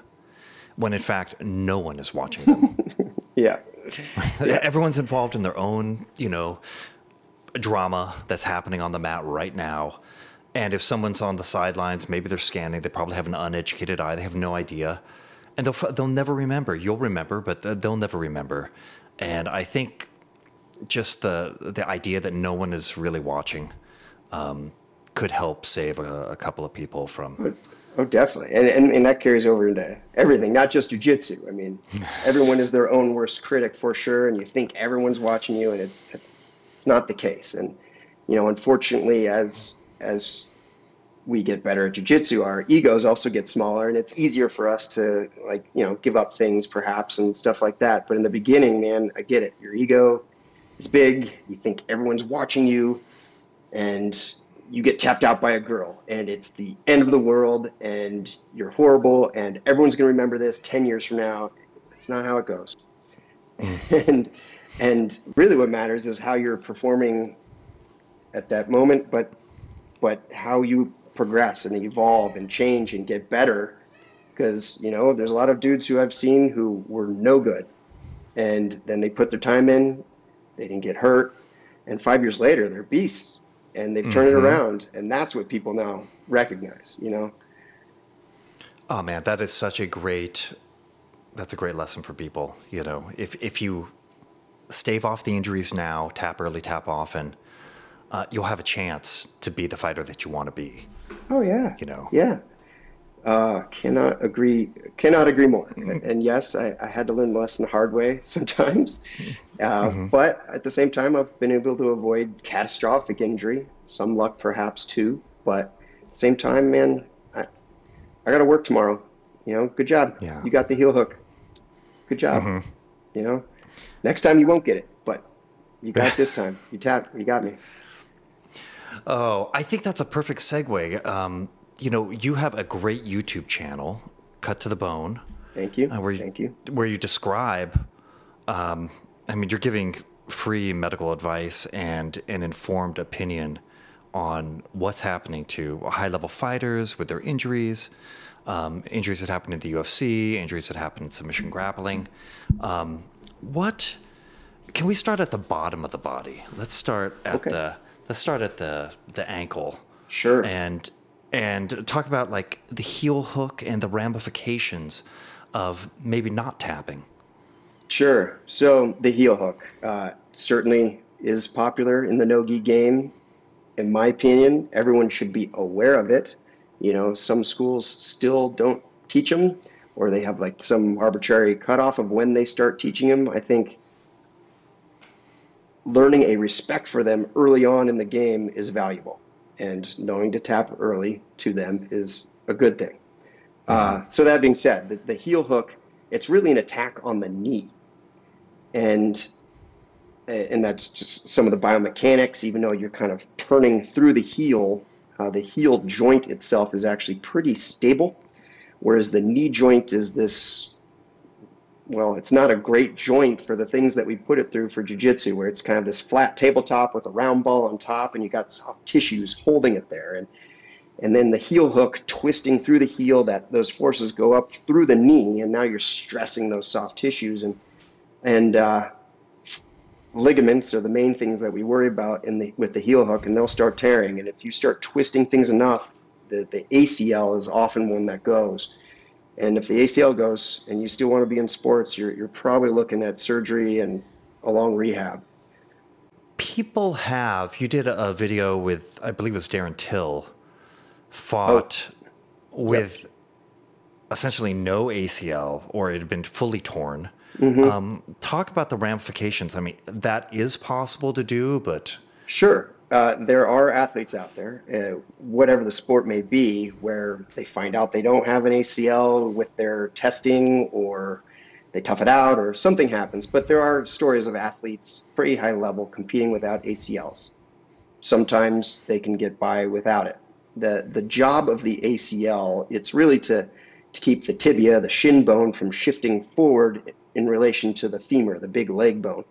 S1: when in fact, no one is watching them.
S2: Yeah,
S1: Everyone's involved in their own, you know, drama that's happening on the mat right now. And if someone's on the sidelines, maybe they're scanning. They probably have an uneducated eye. They have no idea, and they'll they'll never remember. You'll remember, but they'll never remember. And I think just the the idea that no one is really watching um, could help save a, a couple of people from.
S2: Oh, oh, definitely, and, and and that carries over into everything, not just jujitsu. I mean, everyone is their own worst critic for sure, and you think everyone's watching you, and it's it's it's not the case. And you know, unfortunately, as as we get better at jujitsu, our egos also get smaller, and it's easier for us to like you know give up things perhaps and stuff like that. But in the beginning, man, I get it. Your ego is big. You think everyone's watching you, and you get tapped out by a girl, and it's the end of the world, and you're horrible, and everyone's going to remember this ten years from now. It's not how it goes. Mm. and and really, what matters is how you're performing at that moment, but but how you progress and evolve and change and get better. Because you know, there's a lot of dudes who I've seen who were no good, and then they put their time in, they didn't get hurt, and five years later they're beasts, and they've turned it around, and that's what people now recognize. You know,
S1: Oh man, that is such a great that's a great lesson for people. You know, if if you stave off the injuries now, tap early, tap often, uh, you'll have a chance to be the fighter that you want to be.
S2: Oh yeah.
S1: You know.
S2: Yeah. Uh, cannot agree. Cannot agree more. And yes, I, I had to learn the lesson the hard way sometimes, uh, but at the same time, I've been able to avoid catastrophic injury. Some luck, perhaps too. But same time, man, I, I got to work tomorrow. You know, good job.
S1: Yeah.
S2: You got the heel hook. Good job. You know, next time you won't get it, but you got it this time. You tap. You got me.
S1: Oh, I think that's a perfect segue. Um, you know, you have a great YouTube channel, Cut to the Bone,
S2: Thank you.
S1: uh, where you,
S2: Thank you.
S1: where you describe um, I mean, you're giving free medical advice and an informed opinion on what's happening to high level fighters with their injuries, um, injuries that happen in the UFC, injuries that happen in submission grappling. Um, what can we start at the bottom of the body? Let's start at
S2: Okay.
S1: the let's start at the the ankle.
S2: Sure.
S1: And and talk about like the heel hook and the ramifications of maybe not tapping.
S2: Sure. So the heel hook uh, certainly is popular in the no gi game. In my opinion, everyone should be aware of it. You know, some schools still don't teach them, or they have like some arbitrary cutoff of when they start teaching them. I think learning a respect for them early on in the game is valuable, and knowing to tap early to them is a good thing. Uh, so that being said, the, the heel hook, it's really an attack on the knee and and that's just some of the biomechanics. Even though you're kind of turning through the heel, uh, the heel joint itself is actually pretty stable, whereas the knee joint is this. Well, it's not a great joint for the things that we put it through for jujitsu, where it's kind of this flat tabletop with a round ball on top, and you got soft tissues holding it there, and and then the heel hook twisting through the heel. That those forces go up through the knee, and now you're stressing those soft tissues and and uh, ligaments are the main things that we worry about in the with the heel hook, and they'll start tearing. And if you start twisting things enough, the, the ACL is often one that goes. And if the ACL goes, and you still want to be in sports, you're you're probably looking at surgery and a long rehab.
S1: People have you did a video with I believe it was Darren Till fought with essentially no ACL or it had been fully torn. Um, talk about the ramifications. I mean, that is possible to do, but
S2: Sure. Uh, there are athletes out there, uh, whatever the sport may be, where they find out they don't have an ACL with their testing or they tough it out or something happens. But there are stories of athletes pretty high level competing without ACLs. Sometimes they can get by without it. The, the job of the ACL, it's really to, to keep the tibia, the shin bone, from shifting forward in relation to the femur, the big leg bone.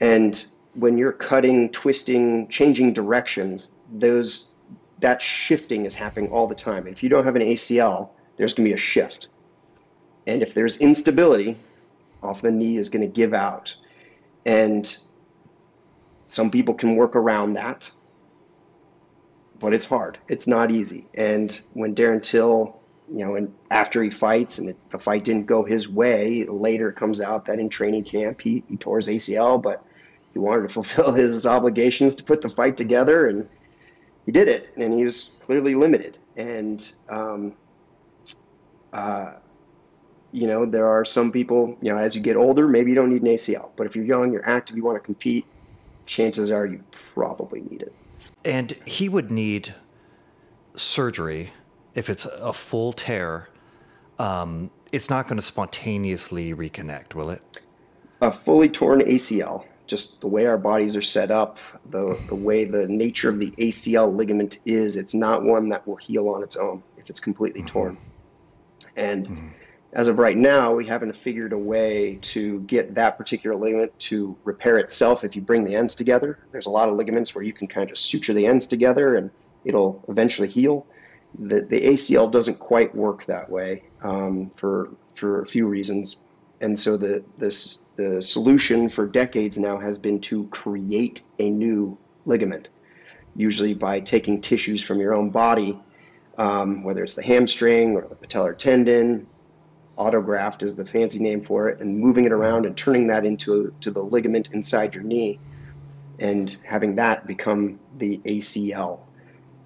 S2: And when you're cutting, twisting, changing directions, those that shifting is happening all the time. If you don't have an ACL, there's going to be a shift. And if there's instability, often the knee is going to give out. And some people can work around that, but it's hard. It's not easy. And when Darren Till, you know, and after he fights and it, the fight didn't go his way, later it comes out that in training camp he, he tore his ACL, but he wanted to fulfill his obligations to put the fight together, and he did it. And he was clearly limited. And um, uh, you know, there are some people. You know, as you get older, maybe you don't need an ACL, but if you're young, you're active, you want to compete, chances are you probably need it.
S1: and he would need surgery if it's a full tear. Um, it's not going to spontaneously reconnect, will it?
S2: a fully torn ACL, just the way our bodies are set up, the the way the nature of the ACL ligament is, it's not one that will heal on its own if it's completely torn. And as of right now, we haven't figured a way to get that particular ligament to repair itself if you bring the ends together. There's a lot of ligaments where you can kind of just suture the ends together and it'll eventually heal. The, the ACL doesn't quite work that way um, for for a few reasons, and so the this the solution for decades now has been to create a new ligament, usually by taking tissues from your own body, um, whether it's the hamstring or the patellar tendon. Autograft is the fancy name for it, and moving it around and turning that into to the ligament inside your knee, and having that become the ACL.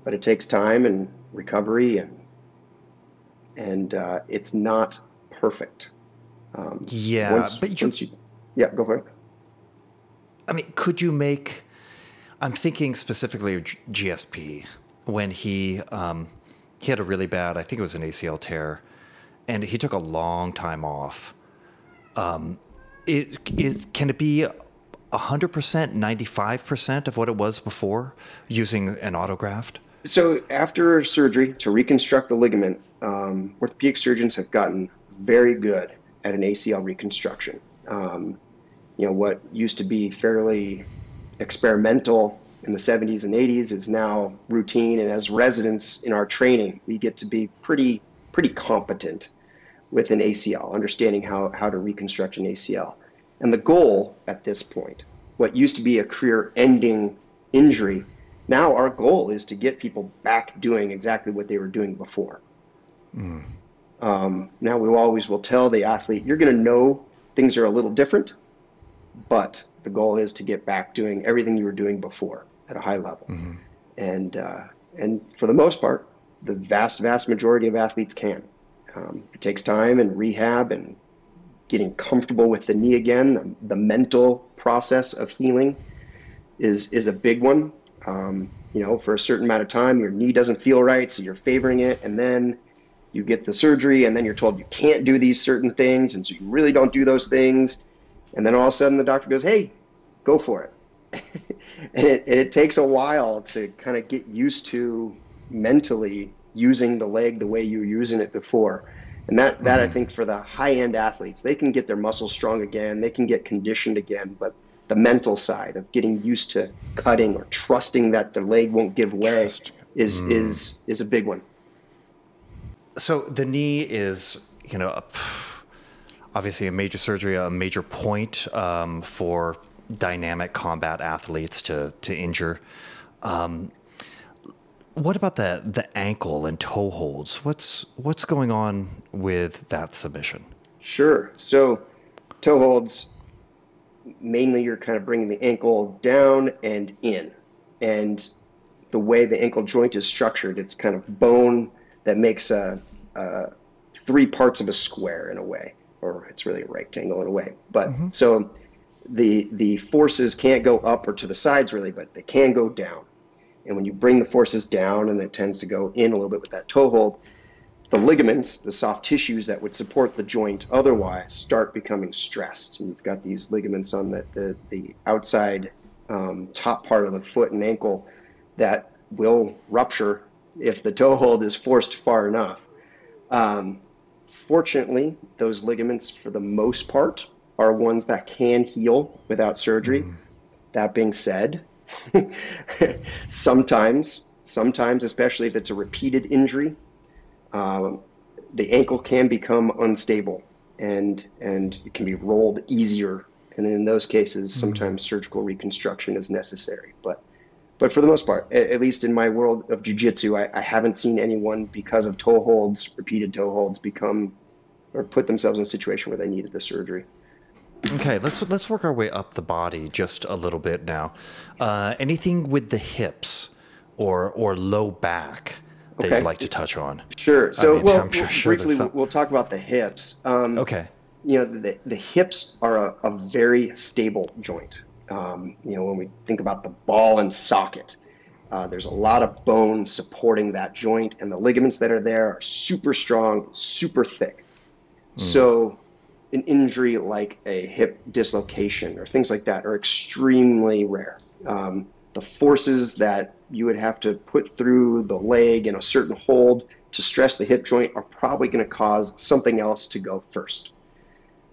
S2: But it takes time and recovery, and and uh, it's not perfect. Um,
S1: Yeah,
S2: once,
S1: but you,
S2: you, yeah, go for it.
S1: I mean, could you make? I'm thinking specifically of G- GSP when he um, he had a really bad, I think it was an ACL tear, and he took a long time off. Um, it is can it be hundred percent, ninety five percent of what it was before using an autograft?
S2: So after surgery to reconstruct the ligament, um, orthopedic surgeons have gotten very good at an ACL reconstruction. Um, you know, what used to be fairly experimental in the 70s and 80s is now routine. And as residents in our training, we get to be pretty pretty competent with an ACL, understanding how, how to reconstruct an ACL. And the goal at this point, what used to be a career ending injury, now our goal is to get people back doing exactly what they were doing before. Mm. Um, now we always will tell the athlete, you're going to know things are a little different, but the goal is to get back doing everything you were doing before at a high level. Mm-hmm. And uh, and for the most part, the vast vast majority of athletes can. Um, it takes time and rehab and getting comfortable with the knee again. The mental process of healing is is a big one. Um, you know, for a certain amount of time, your knee doesn't feel right, so you're favoring it, and then you get the surgery, and then you're told you can't do these certain things, and so you really don't do those things, and then all of a sudden the doctor goes, "Hey, go for it." and it, it takes a while to kind of get used to mentally using the leg the way you were using it before. And that, that mm-hmm. I think for the high end athletes, they can get their muscles strong again, they can get conditioned again, but the mental side of getting used to cutting or trusting that the leg won't give way Trust. is mm. is is a big one.
S1: So the knee is, you know, obviously a major surgery, a major point um, for dynamic combat athletes to to injure. Um, what about the the ankle and toe holds? What's what's going on with that submission?
S2: Sure. So toe holds mainly you're kind of bringing the ankle down and in, and the way the ankle joint is structured, it's kind of bone that makes a, a three parts of a square in a way, or it's really a rectangle in a way. But mm-hmm. so the the forces can't go up or to the sides really, but they can go down. And when you bring the forces down, and it tends to go in a little bit with that toe hold, the ligaments, the soft tissues that would support the joint otherwise, start becoming stressed. And you've got these ligaments on the the, the outside um, top part of the foot and ankle that will rupture if the toe hold is forced far enough. Um, fortunately, those ligaments, for the most part, are ones that can heal without surgery. Mm. That being said, sometimes, sometimes, especially if it's a repeated injury, um, the ankle can become unstable and and it can be rolled easier. And in those cases, mm. sometimes surgical reconstruction is necessary. But but for the most part, at, least in my world of jujitsu, I, I haven't seen anyone because of toe holds, repeated toe holds, become or put themselves in a situation where they needed the surgery.
S1: Okay, let's let's work our way up the body just a little bit now. Uh, anything with the hips or or low back that okay. you'd like to touch on?
S2: Sure. So, I mean, well, sure, sure briefly, some... we'll talk about the hips.
S1: Um, okay.
S2: You know, the, the hips are a, a very stable joint. Um, you know, when we think about the ball and socket, uh, there's a lot of bone supporting that joint, and the ligaments that are there are super strong, super thick. Mm. So an injury like a hip dislocation or things like that are extremely rare. Um, the forces that you would have to put through the leg in a certain hold to stress the hip joint are probably going to cause something else to go first.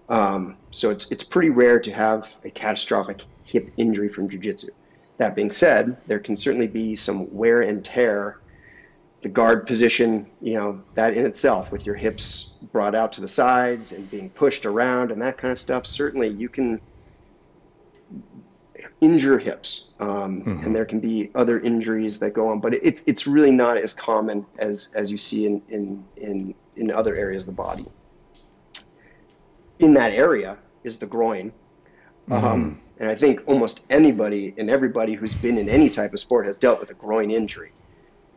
S2: Um, so it's it's pretty rare to have a catastrophic hip injury from jiu-jitsu. That being said, there can certainly be some wear and tear the guard position, you know, that in itself with your hips brought out to the sides and being pushed around and that kind of stuff, certainly you can injure hips. Um, mm-hmm. And there can be other injuries that go on, but it's, it's really not as common as, as you see in, in, in, in other areas of the body. In that area is the groin. Mm-hmm. Um, and I think almost anybody and everybody who's been in any type of sport has dealt with a groin injury.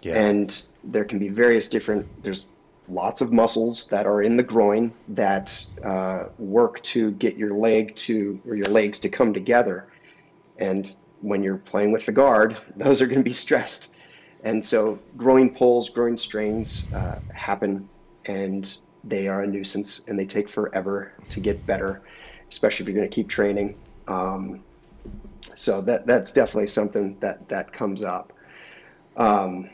S2: Yeah. And there can be various different, there's lots of muscles that are in the groin that uh, work to get your leg to, or your legs to come together. And when you're playing with the guard, those are going to be stressed. And so groin pulls, groin strains uh, happen, and they are a nuisance, and they take forever to get better, especially if you're going to keep training. Um, so that that's definitely something that that comes up. Um,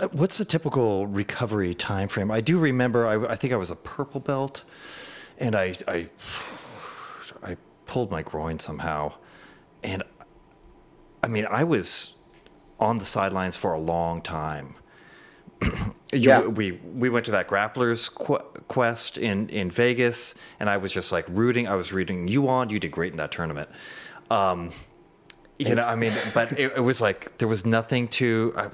S1: uh, what's the typical recovery time frame? I do remember. I, I think I was a purple belt, and I, I, I pulled my groin somehow, and I mean, I was on the sidelines for a long time. You,
S2: Yeah.
S1: we we went to that grapplers qu- quest in in Vegas, and I was just like rooting. I was rooting you on. You did great in that tournament. Um, you know, I mean, but it, it was like there was nothing to. I,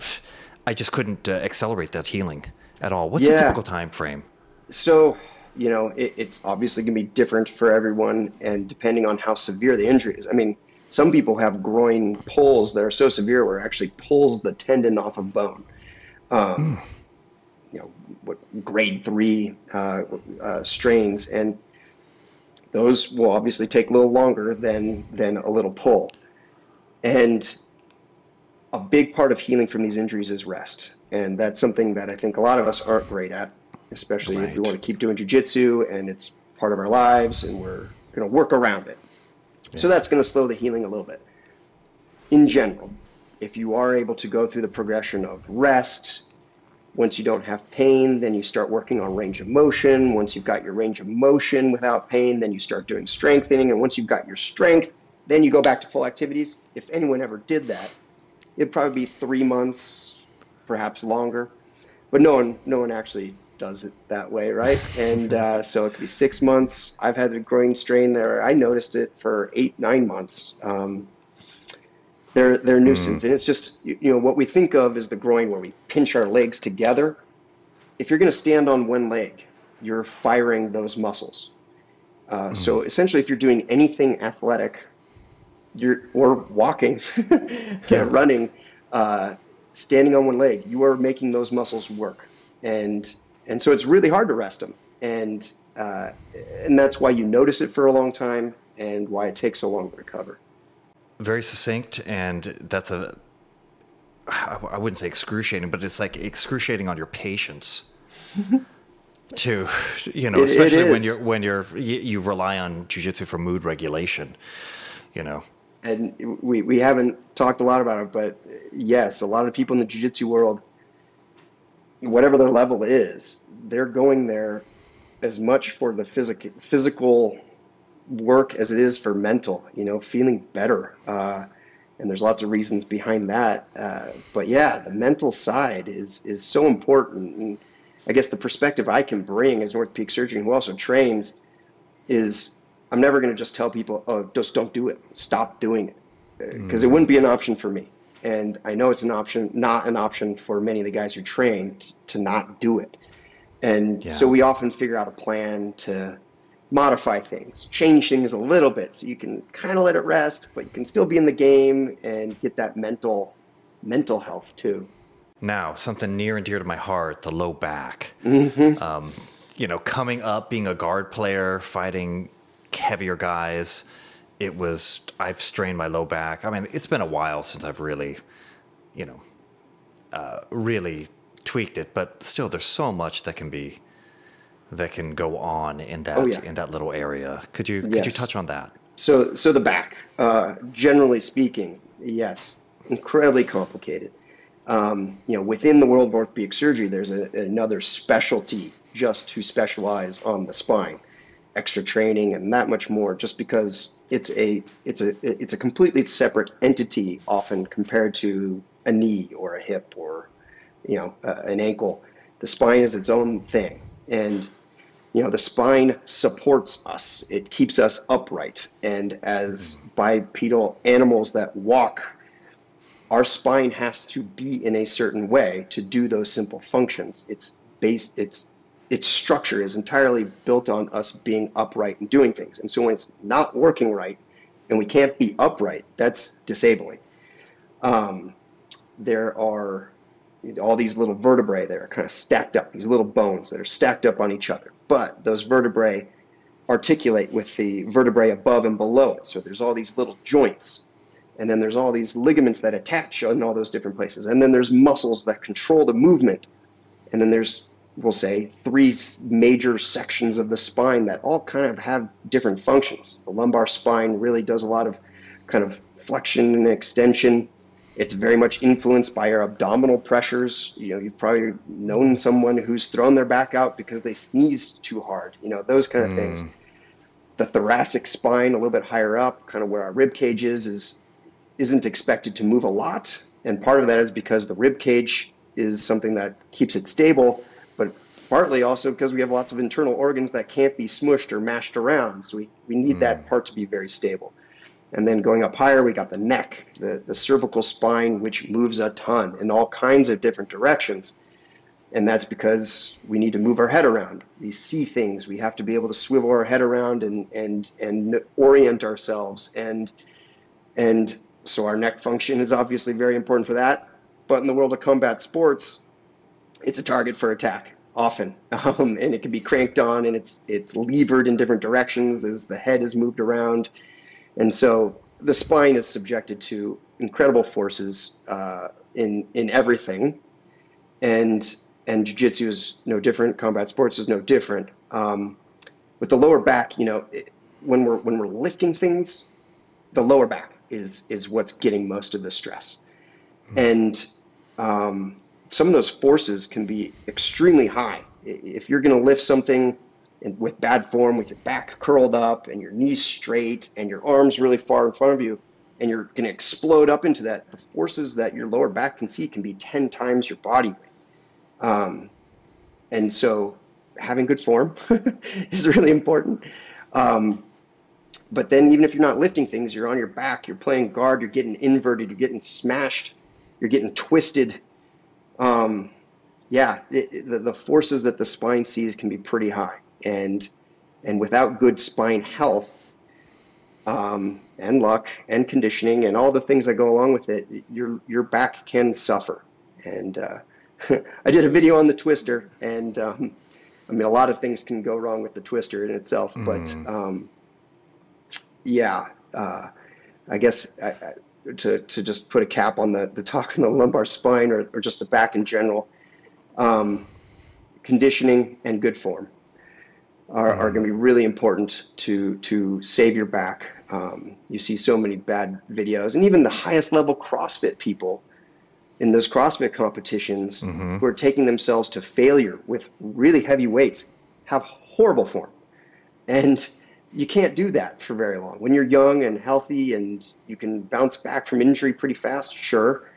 S1: I just couldn't uh, accelerate that healing at all. What's the
S2: Yeah.
S1: typical time frame?
S2: So, you know, it, it's obviously going to be different for everyone, and depending on how severe the injury is. I mean, some people have groin pulls that are so severe where it actually pulls the tendon off of bone. Um, You know, what grade three uh, uh, strains, and those will obviously take a little longer than than a little pull. And a big part of healing from these injuries is rest, and that's something that I think a lot of us aren't great at, especially if we want to keep doing jujitsu and it's part of our lives, and we're going to work around it. So that's going to slow the healing a little bit. In general, if you are able to go through the progression of rest, once you don't have pain, then you start working on range of motion. Once you've got your range of motion without pain, then you start doing strengthening. And once you've got your strength, then you go back to full activities. If anyone ever did that, it'd probably be three months, perhaps longer. But no one, no one actually does it that way, right? And uh, so it could be six months. I've had a groin strain there. I noticed it for eight, nine months. Um, they're they're a nuisance, and it's just you you know what we think of as the groin, where we pinch our legs together. If you're going to stand on one leg, you're firing those muscles. Uh, So essentially, if you're doing anything athletic, you're or walking, running, uh, standing on one leg, you are making those muscles work, and and so it's really hard to rest them, and uh, and that's why you notice it for a long time, and why it takes so long to recover.
S1: Very succinct and that's a I wouldn't say excruciating, but it's like excruciating on your patience. to you know, especially when you're when you're you, rely on jujitsu for mood regulation. You know,
S2: and we, we haven't talked a lot about it, but yes, a lot of people in the jiu-jitsu world, whatever their level is, they're going there as much for the physical physical work as it is for mental, you know, feeling better. Uh, and there's lots of reasons behind that. Uh, but yeah, the mental side is is so important. And I guess the perspective I can bring as an orthopedic surgeon who also trains is I'm never going to just tell people, oh, just don't do it. Stop doing it. Because it wouldn't be an option for me. And I know it's an option, not an option for many of the guys who train to not do it. And so we often figure out a plan to modify things, change things a little bit so you can kind of let it rest, but you can still be in the game and get that mental mental health too.
S1: now something near and dear to my heart: the low back.
S2: Mm-hmm.
S1: Um, you know, coming up, being a guard player, fighting heavier guys. It was I've strained my low back. I mean, it's been a while since I've really, you know, uh, really tweaked it, but still, there's so much that can be that can go on in that
S2: Oh, yeah.
S1: in that little area. Could you could you touch on that?
S2: So, so the back, uh, generally speaking, yes, incredibly complicated. Um, you know, within the world of orthopedic surgery, there's a, another specialty just to specialize on the spine, extra training and that much more. Just because it's a it's a it's a completely separate entity, often compared to a knee or a hip or you know uh, an ankle. The spine is its own thing, and you know the spine supports us. It keeps us upright. And as bipedal animals that walk our spine has to be in a certain way to do those simple functions. It's based it's its structure is entirely built on us being upright and doing things. And so when it's not working right and we can't be upright that's disabling. Um, there are all these little vertebrae that are kind of stacked up, these little bones that are stacked up on each other. But those vertebrae articulate with the vertebrae above and below it. So there's all these little joints. And then there's all these ligaments that attach in all those different places. And then there's muscles that control the movement. And then there's, we'll say, three major sections of the spine that all kind of have different functions. The lumbar spine really does a lot of kind of flexion and extension. It's very much influenced by our abdominal pressures. You know, you've probably known someone who's thrown their back out because they sneezed too hard. You know, those kind of things. the thoracic spine a little bit higher up, kind of where our rib cage is, is isn't expected to move a lot. And part of that is because the rib cage is something that keeps it stable, but partly also because we have lots of internal organs that can't be smushed or mashed around. So we, we need mm. that part to be very stable. And then going up higher, we got the neck, the, the cervical spine, which moves a ton in all kinds of different directions. And that's because we need to move our head around. We see things. We have to be able to swivel our head around and, and, and orient ourselves. And, and so our neck function is obviously very important for that. But in the world of combat sports, it's a target for attack often, um, and it can be cranked on and it's it's levered in different directions as the head is moved around, and so the spine is subjected to incredible forces uh, in in everything, and and jiu-jitsu is no different. Combat sports is no different. Um, with the lower back, you know, it, when we're when we're lifting things, the lower back is is what's getting most of the stress, mm-hmm. and um, some of those forces can be extremely high. If you're going to lift something with bad form, with your back curled up and your knees straight and your arms really far in front of you, and you're going to explode up into that, the forces that your lower back can see can be 10 times your body weight. Um, and so having good form is really important. Um, but then even if you're not lifting things, you're on your back, you're playing guard, you're getting inverted, you're getting smashed, you're getting twisted. Um, yeah, it, the, the forces that the spine sees can be pretty high, and and without good spine health, um, and luck and conditioning and all the things that go along with it, your your back can suffer. And uh, I did a video on the twister, and um, I mean a lot of things can go wrong with the twister in itself, mm. but um, yeah, uh, I guess I, I, to to just put a cap on the the talk on the lumbar spine or, or just the back in general, um, conditioning and good form are, are going to be really important to to save your back. Um, you see so many bad videos, and even the highest level CrossFit people in those CrossFit competitions mm-hmm. who are taking themselves to failure with really heavy weights have horrible form, and you can't do that for very long. When you're young and healthy and you can bounce back from injury pretty fast, sure.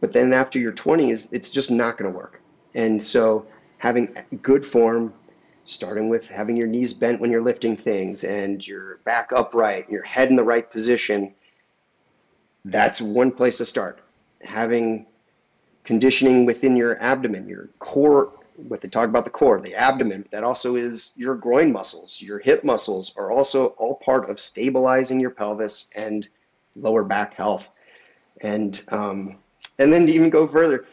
S2: But then after your 20s, it's just not going to work. And so having good form, starting with having your knees bent when you're lifting things and your back upright, your head in the right position, that's one place to start. Having conditioning within your abdomen, your core what they talk about the core, the abdomen, that also is your groin muscles, your hip muscles are also all part of stabilizing your pelvis and lower back health. And um, and then to even go further,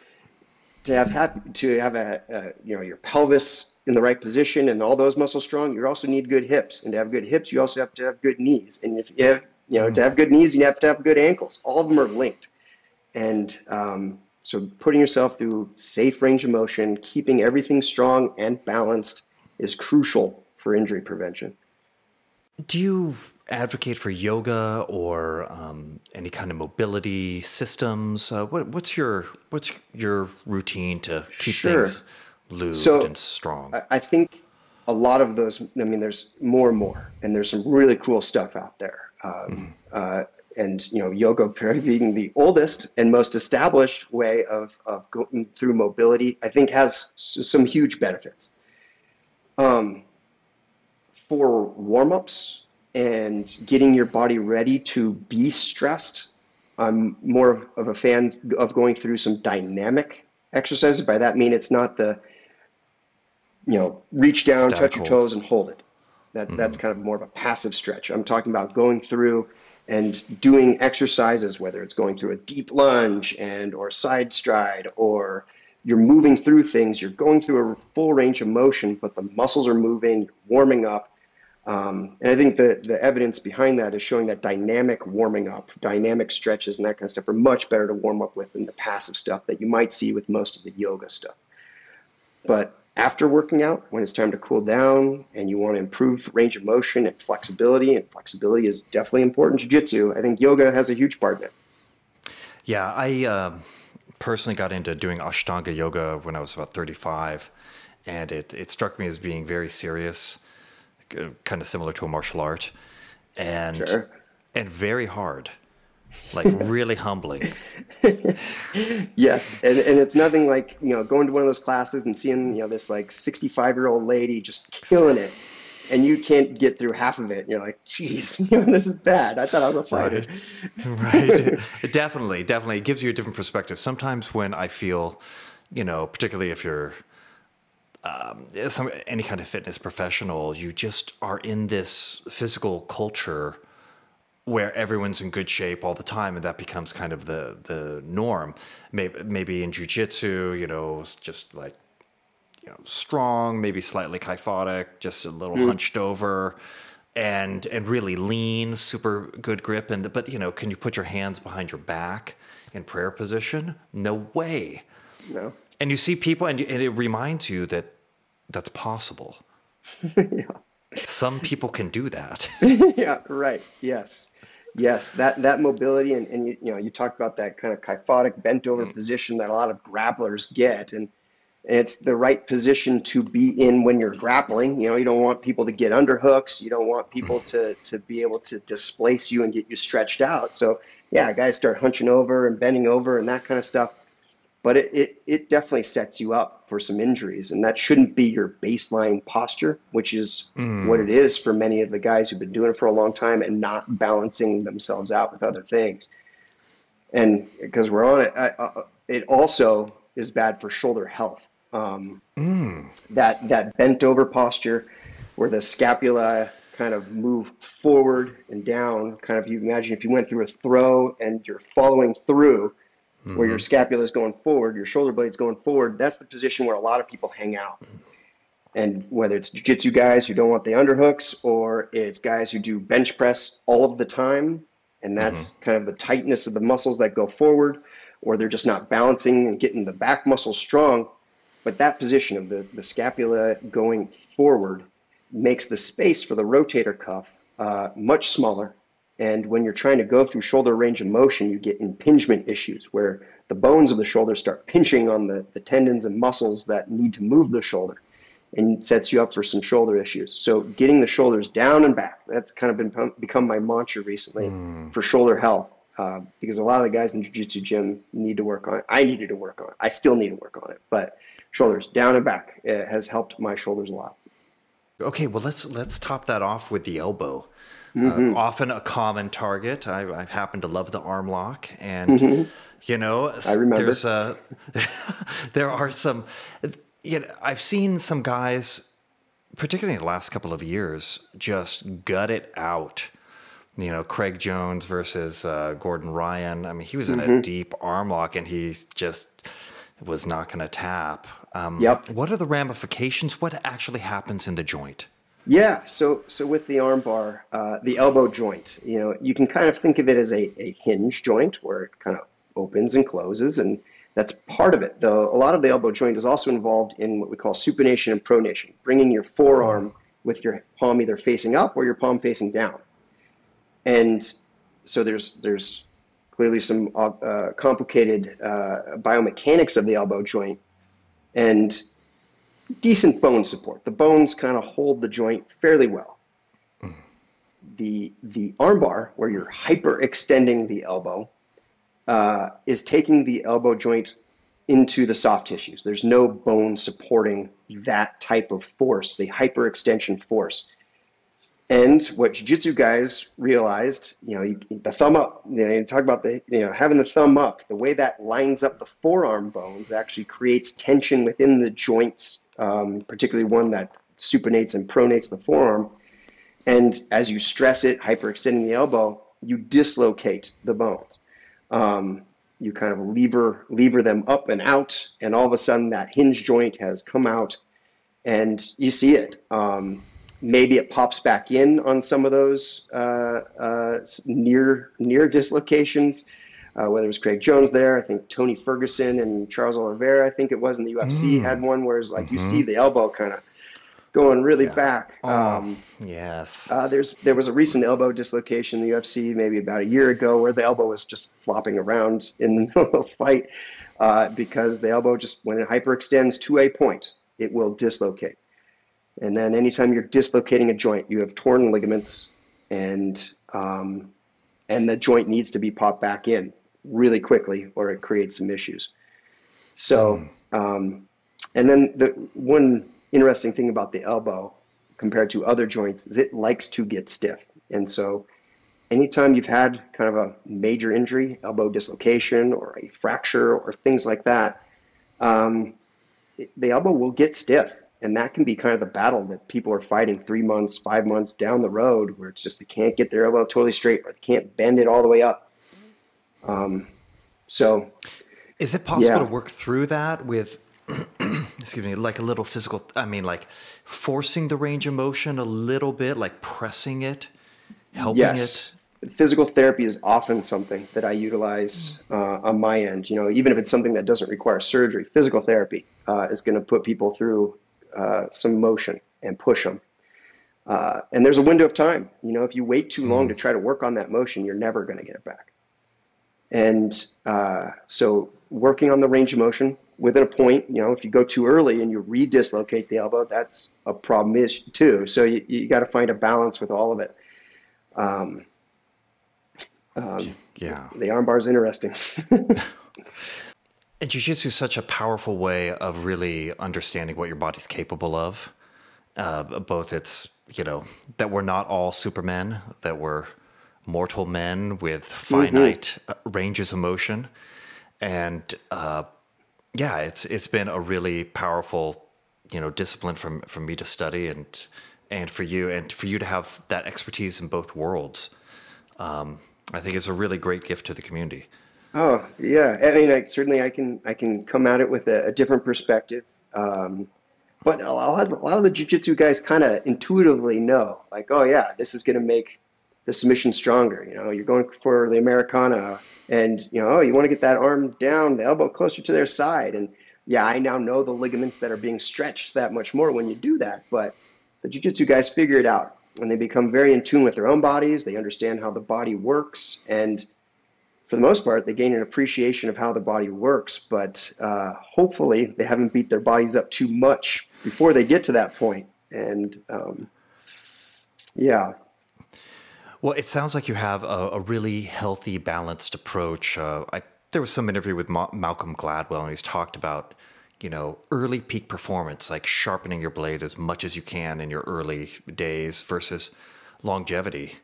S2: to have had, to have a, a, you know your pelvis in the right position and all those muscles strong, you also need good hips. And to have good hips, you also have to have good knees. And if you have you know to have good knees, you have to have good ankles. All of them are linked. And um, so putting yourself through safe range of motion, keeping everything strong and balanced is crucial for injury prevention.
S1: Do you advocate for yoga or um, any kind of mobility systems? Uh, what, what's your what's your routine to keep sure. things lubed so, and strong?
S2: I think a lot of those. I mean, there's more and more, and there's some really cool stuff out there. Um, mm-hmm. uh, and you know yoga being the oldest and most established way of, of going through mobility i think has some huge benefits um, for warm-ups and getting your body ready to be stressed i'm more of a fan of going through some dynamic exercises by that I mean it's not the you know reach down touch your toes and hold it that, mm-hmm. that's kind of more of a passive stretch i'm talking about going through and doing exercises, whether it's going through a deep lunge and or side stride or you're moving through things, you're going through a full range of motion, but the muscles are moving, you're warming up. Um, and I think the, the evidence behind that is showing that dynamic warming up, dynamic stretches, and that kind of stuff are much better to warm up with than the passive stuff that you might see with most of the yoga stuff. But after working out, when it's time to cool down and you want to improve range of motion and flexibility, and flexibility is definitely important in jiu-jitsu, I think yoga has a huge part in it.
S1: Yeah, I uh, personally got into doing Ashtanga yoga when I was about 35, and it, it struck me as being very serious uh, kind of similar to a martial art, and
S2: Sure.
S1: and very hard, like really humbling.
S2: Yes, and, and it's nothing like you know going to one of those classes and seeing you know this like sixty five year old lady just killing it, and you can't get through half of it. And you're like, geez, you know, this is bad. I thought I was a fighter.
S1: right it definitely definitely it gives you a different perspective sometimes when i feel you know particularly if you're um, some any kind of fitness professional you just are in this physical culture where everyone's in good shape all the time and that becomes kind of the the norm maybe maybe in jiu-jitsu you know it's just like you know, strong, maybe slightly kyphotic, just a little mm. hunched over, and and really lean, super good grip. And but you know, can you put your hands behind your back in prayer position? No way.
S2: No.
S1: And you see people, and, and it reminds you that that's possible. yeah. Some people can do that.
S2: yeah, right. Yes. Yes, that that mobility and, and you, you know you talked about that kind of kyphotic bent over mm. position that a lot of grapplers get and, and it's the right position to be in when you're grappling. You know, you don't want people to get under hooks. You don't want people mm. to to be able to displace you and get you stretched out. So yeah, guys start hunching over and bending over and that kind of stuff. But it, it, it definitely sets you up for some injuries, and that shouldn't be your baseline posture, which is hmm. what it is for many of the guys who've been doing it for a long time and not balancing themselves out with other things. And because we're on it, I, I, it also is bad for shoulder health. Um, hmm. That that bent over posture, where the scapula kind of move forward and down. Kind of you imagine if you went through a throw and you're following through, where your mm-hmm. scapula is going forward, your shoulder blade's going forward. That's the position where a lot of people hang out. Mm-hmm. And whether it's jiu-jitsu guys who don't want the underhooks, or it's guys who do bench press all of the time, and that's mm-hmm. kind of the tightness of the muscles that go forward, or they're just not balancing and getting the back muscles strong. But that position of the, the scapula going forward makes the space for the rotator cuff uh, much smaller. And when you're trying to go through shoulder range of motion, you get impingement issues where the bones of the shoulder start pinching on the, the tendons and muscles that need to move the shoulder and sets you up for some shoulder issues. So getting the shoulders down and back, that's kind of been become my mantra recently for shoulder health. Uh, because a lot of the guys in the jiu-jitsu gym need to work on it. I needed to work on it. I still need to work on it, but shoulders down and back uh, has helped my shoulders a lot.
S1: Okay, well let's let's top that off with the elbow. Uh, often a common target. I, I happen to love the arm lock, and you know,
S2: I remember.
S1: there's a there are some. You know, I've seen some guys, particularly in the last couple of years, just gut it out. You know, Craig Jones versus uh, Gordon Ryan. I mean, he was in a deep arm lock, and he just was not going to tap. Um,
S2: Yep.
S1: What are the ramifications? What actually happens in the joint?
S2: Yeah, so so with the arm bar, uh, the elbow joint, you know, you can kind of think of it as a, a hinge joint where it kind of opens and closes, and that's part of it. Though a lot of the elbow joint is also involved in what we call supination and pronation, bringing your forearm with your palm either facing up or your palm facing down. And so there's there's clearly some uh, complicated uh, biomechanics of the elbow joint, and decent bone support. The bones kind of hold the joint fairly well. The the armbar, where you're hyperextending the elbow, uh, is taking the elbow joint into the soft tissues. There's no bone supporting that type of force, the hyperextension force. And what jiu-jitsu guys realized, you know, you, the thumb up, you, know, you talk about the, you know, having the thumb up, the way that lines up the forearm bones actually creates tension within the joints, um, particularly one that supinates and pronates the forearm. And as you stress it, hyperextending the elbow, you dislocate the bones. Um, you kind of lever lever them up and out, and all of a sudden that hinge joint has come out, and you see it. Um, maybe it pops back in on some of those uh, uh, near near dislocations. Uh, whether it was Craig Jones there, I think Tony Ferguson and Charles Oliveira, I think it was in the UFC, had one where it's like you see the elbow kind of going really back. Um,
S1: Yes.
S2: uh, there's there was a recent elbow dislocation in the UFC maybe about a year ago where the elbow was just flopping around in the middle of the fight uh, because the elbow just when it hyperextends to a point, it will dislocate. And then anytime you're dislocating a joint, you have torn ligaments, and um, and the joint needs to be popped back in really quickly, or it creates some issues. So, um, and then the one interesting thing about the elbow compared to other joints is it likes to get stiff, and so anytime you've had kind of a major injury, elbow dislocation or a fracture or things like that, um, the elbow will get stiff and that can be kind of the battle that people are fighting three months, five months down the road, where it's just they can't get their elbow totally straight or they can't bend it all the way up. Um, so,
S1: is it possible yeah. to work through that with, excuse me, like a little physical? I mean, like forcing the range of motion a little bit, like pressing it, helping yes.
S2: it. Physical therapy is often something that I utilize uh, on my end. You know, even if it's something that doesn't require surgery, physical therapy uh, is going to put people through uh, some motion and push them. Uh, and there's a window of time. You know, if you wait too long mm. to try to work on that motion, you're never going to get it back. And uh, so, working on the range of motion within a point, you know, if you go too early and you re-dislocate the elbow, that's a problem issue too. So you, you got to find a balance with all of it. Um, um, yeah, the armbar is interesting.
S1: And jiu-jitsu is such a powerful way of really understanding what your body's capable of. Uh, both it's, you know, that we're not all supermen, that we're mortal men with finite mm-hmm. ranges of motion. And uh, yeah, it's it's been a really powerful, you know, discipline for, for me to study and and for you and for you to have that expertise in both worlds. Um, I think it's a really great gift to the community.
S2: Oh yeah, I mean, I, certainly I can I can come at it with a, a different perspective. Um, but a lot, a lot of the jujitsu guys kind of intuitively know, like, oh yeah, this is going to make the submission stronger. You know, you're going for the Americana, and you know, oh, you want to get that arm down, the elbow closer to their side, and yeah, I now know the ligaments that are being stretched that much more when you do that. But the jujitsu guys figure it out, and they become very in tune with their own bodies. They understand how the body works, and for the most part, they gain an appreciation of how the body works, but uh, hopefully they haven't beat their bodies up too much before they get to that point. And um, yeah.
S1: Well, it sounds like you have a, a really healthy, balanced approach. Uh, I, there was some interview with Ma- Malcolm Gladwell, and he's talked about, you know, early peak performance, like sharpening your blade as much as you can in your early days versus longevity.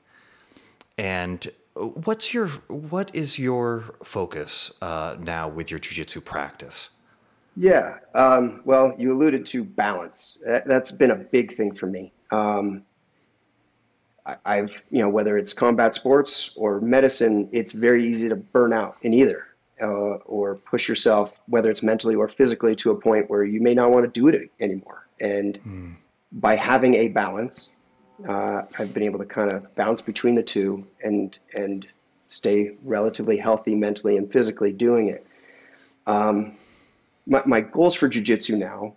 S1: And what's your what is your focus uh, now with your jiu-jitsu practice?
S2: Yeah um, well you alluded to balance. That, has been a big thing for me. Um, I, have you know whether it's combat sports or medicine it's very easy to burn out in either uh, or push yourself whether it's mentally or physically to a point where you may not want to do it anymore. And mm. by having a balance uh, I've been able to kind of bounce between the two and and stay relatively healthy mentally and physically doing it. Um, my, my goals for jujitsu now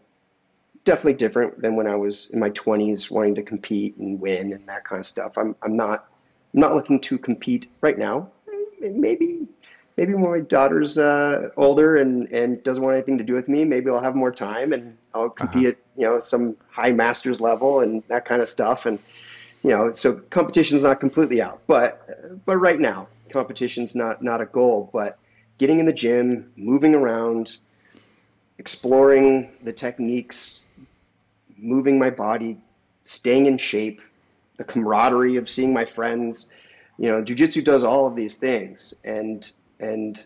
S2: definitely different than when I was in my 20s wanting to compete and win and that kind of stuff. I'm I'm not I'm not looking to compete right now. Maybe maybe when my daughter's uh, older and, and doesn't want anything to do with me, maybe I'll have more time and I'll compete uh-huh. at you know some high masters level and that kind of stuff. And you know, so competition's not completely out, but but right now competition's not not a goal. But getting in the gym, moving around, exploring the techniques, moving my body, staying in shape, the camaraderie of seeing my friends. You know, jujitsu does all of these things, and and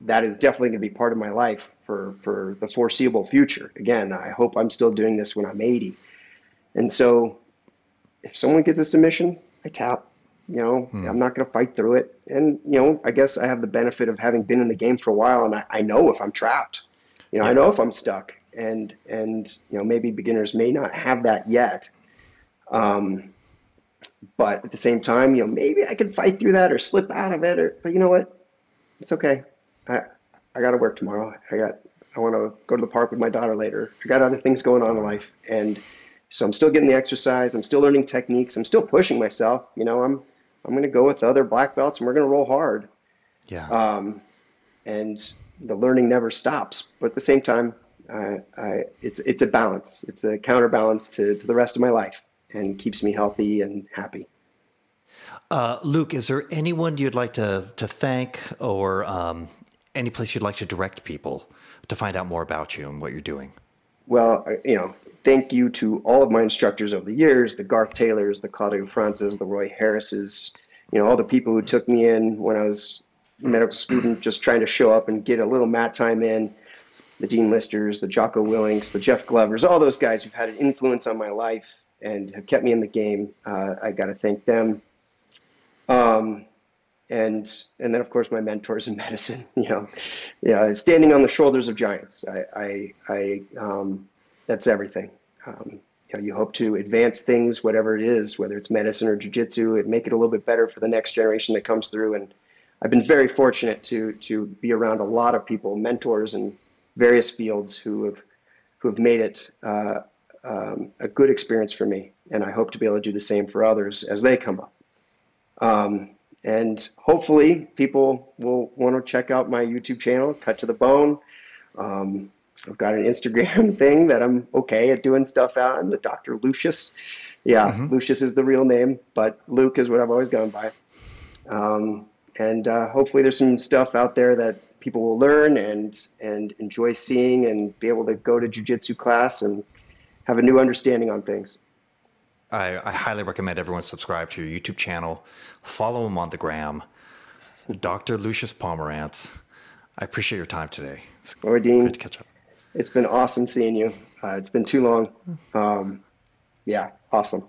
S2: that is definitely going to be part of my life for for the foreseeable future. Again, I hope I'm still doing this when I'm 80, and so if someone gets a submission, I tap. You know, hmm. I'm not going to fight through it. And, you know, I guess I have the benefit of having been in the game for a while and I, I know if I'm trapped. You know, yeah. I know if I'm stuck. And, and, you know, maybe beginners may not have that yet. Um, but at the same time, you know, maybe I can fight through that or slip out of it. Or, but you know what? It's okay. I, I got to work tomorrow. I got, I want to go to the park with my daughter later. I got other things going on in life. And, so I'm still getting the exercise. I'm still learning techniques. I'm still pushing myself. You know, I'm I'm going to go with the other black belts, and we're going to roll hard.
S1: Yeah.
S2: Um, and the learning never stops. But at the same time, I, I, it's it's a balance. It's a counterbalance to to the rest of my life, and keeps me healthy and happy.
S1: Uh, Luke, is there anyone you'd like to to thank, or um, any place you'd like to direct people to find out more about you and what you're doing?
S2: Well, you know, thank you to all of my instructors over the years, the Garth Taylors, the Claudio Franças, the Roy Harrises, you know, all the people who took me in when I was a medical student, just trying to show up and get a little mat time in. The Dean Listers, the Jocko Willinks, the Jeff Glovers, all those guys who've had an influence on my life and have kept me in the game. Uh, I got to thank them. Um, and and then of course my mentors in medicine. You know, yeah, standing on the shoulders of giants. I I, I um, that's everything. Um, you, know, you hope to advance things, whatever it is, whether it's medicine or jujitsu, and make it a little bit better for the next generation that comes through. And I've been very fortunate to to be around a lot of people, mentors in various fields, who have who have made it uh, um, a good experience for me. And I hope to be able to do the same for others as they come up. And hopefully, people will want to check out my YouTube channel, Cut to the Bone. Um, I've got an Instagram thing that I'm okay at doing stuff on, Dr. Lucius. Yeah, mm-hmm. Lucius is the real name, but Luke is what I've always gone by. Um, and uh, hopefully, there's some stuff out there that people will learn and and enjoy seeing, and be able to go to jujitsu class and have a new understanding on things.
S1: I, I, highly recommend everyone subscribe to your YouTube channel, follow him on the gram, Dr. Lucius Pomerantz. I appreciate your time today.
S2: It's Dean. Catch up. It's been awesome seeing you. Uh, it's been too long. Um, yeah, awesome.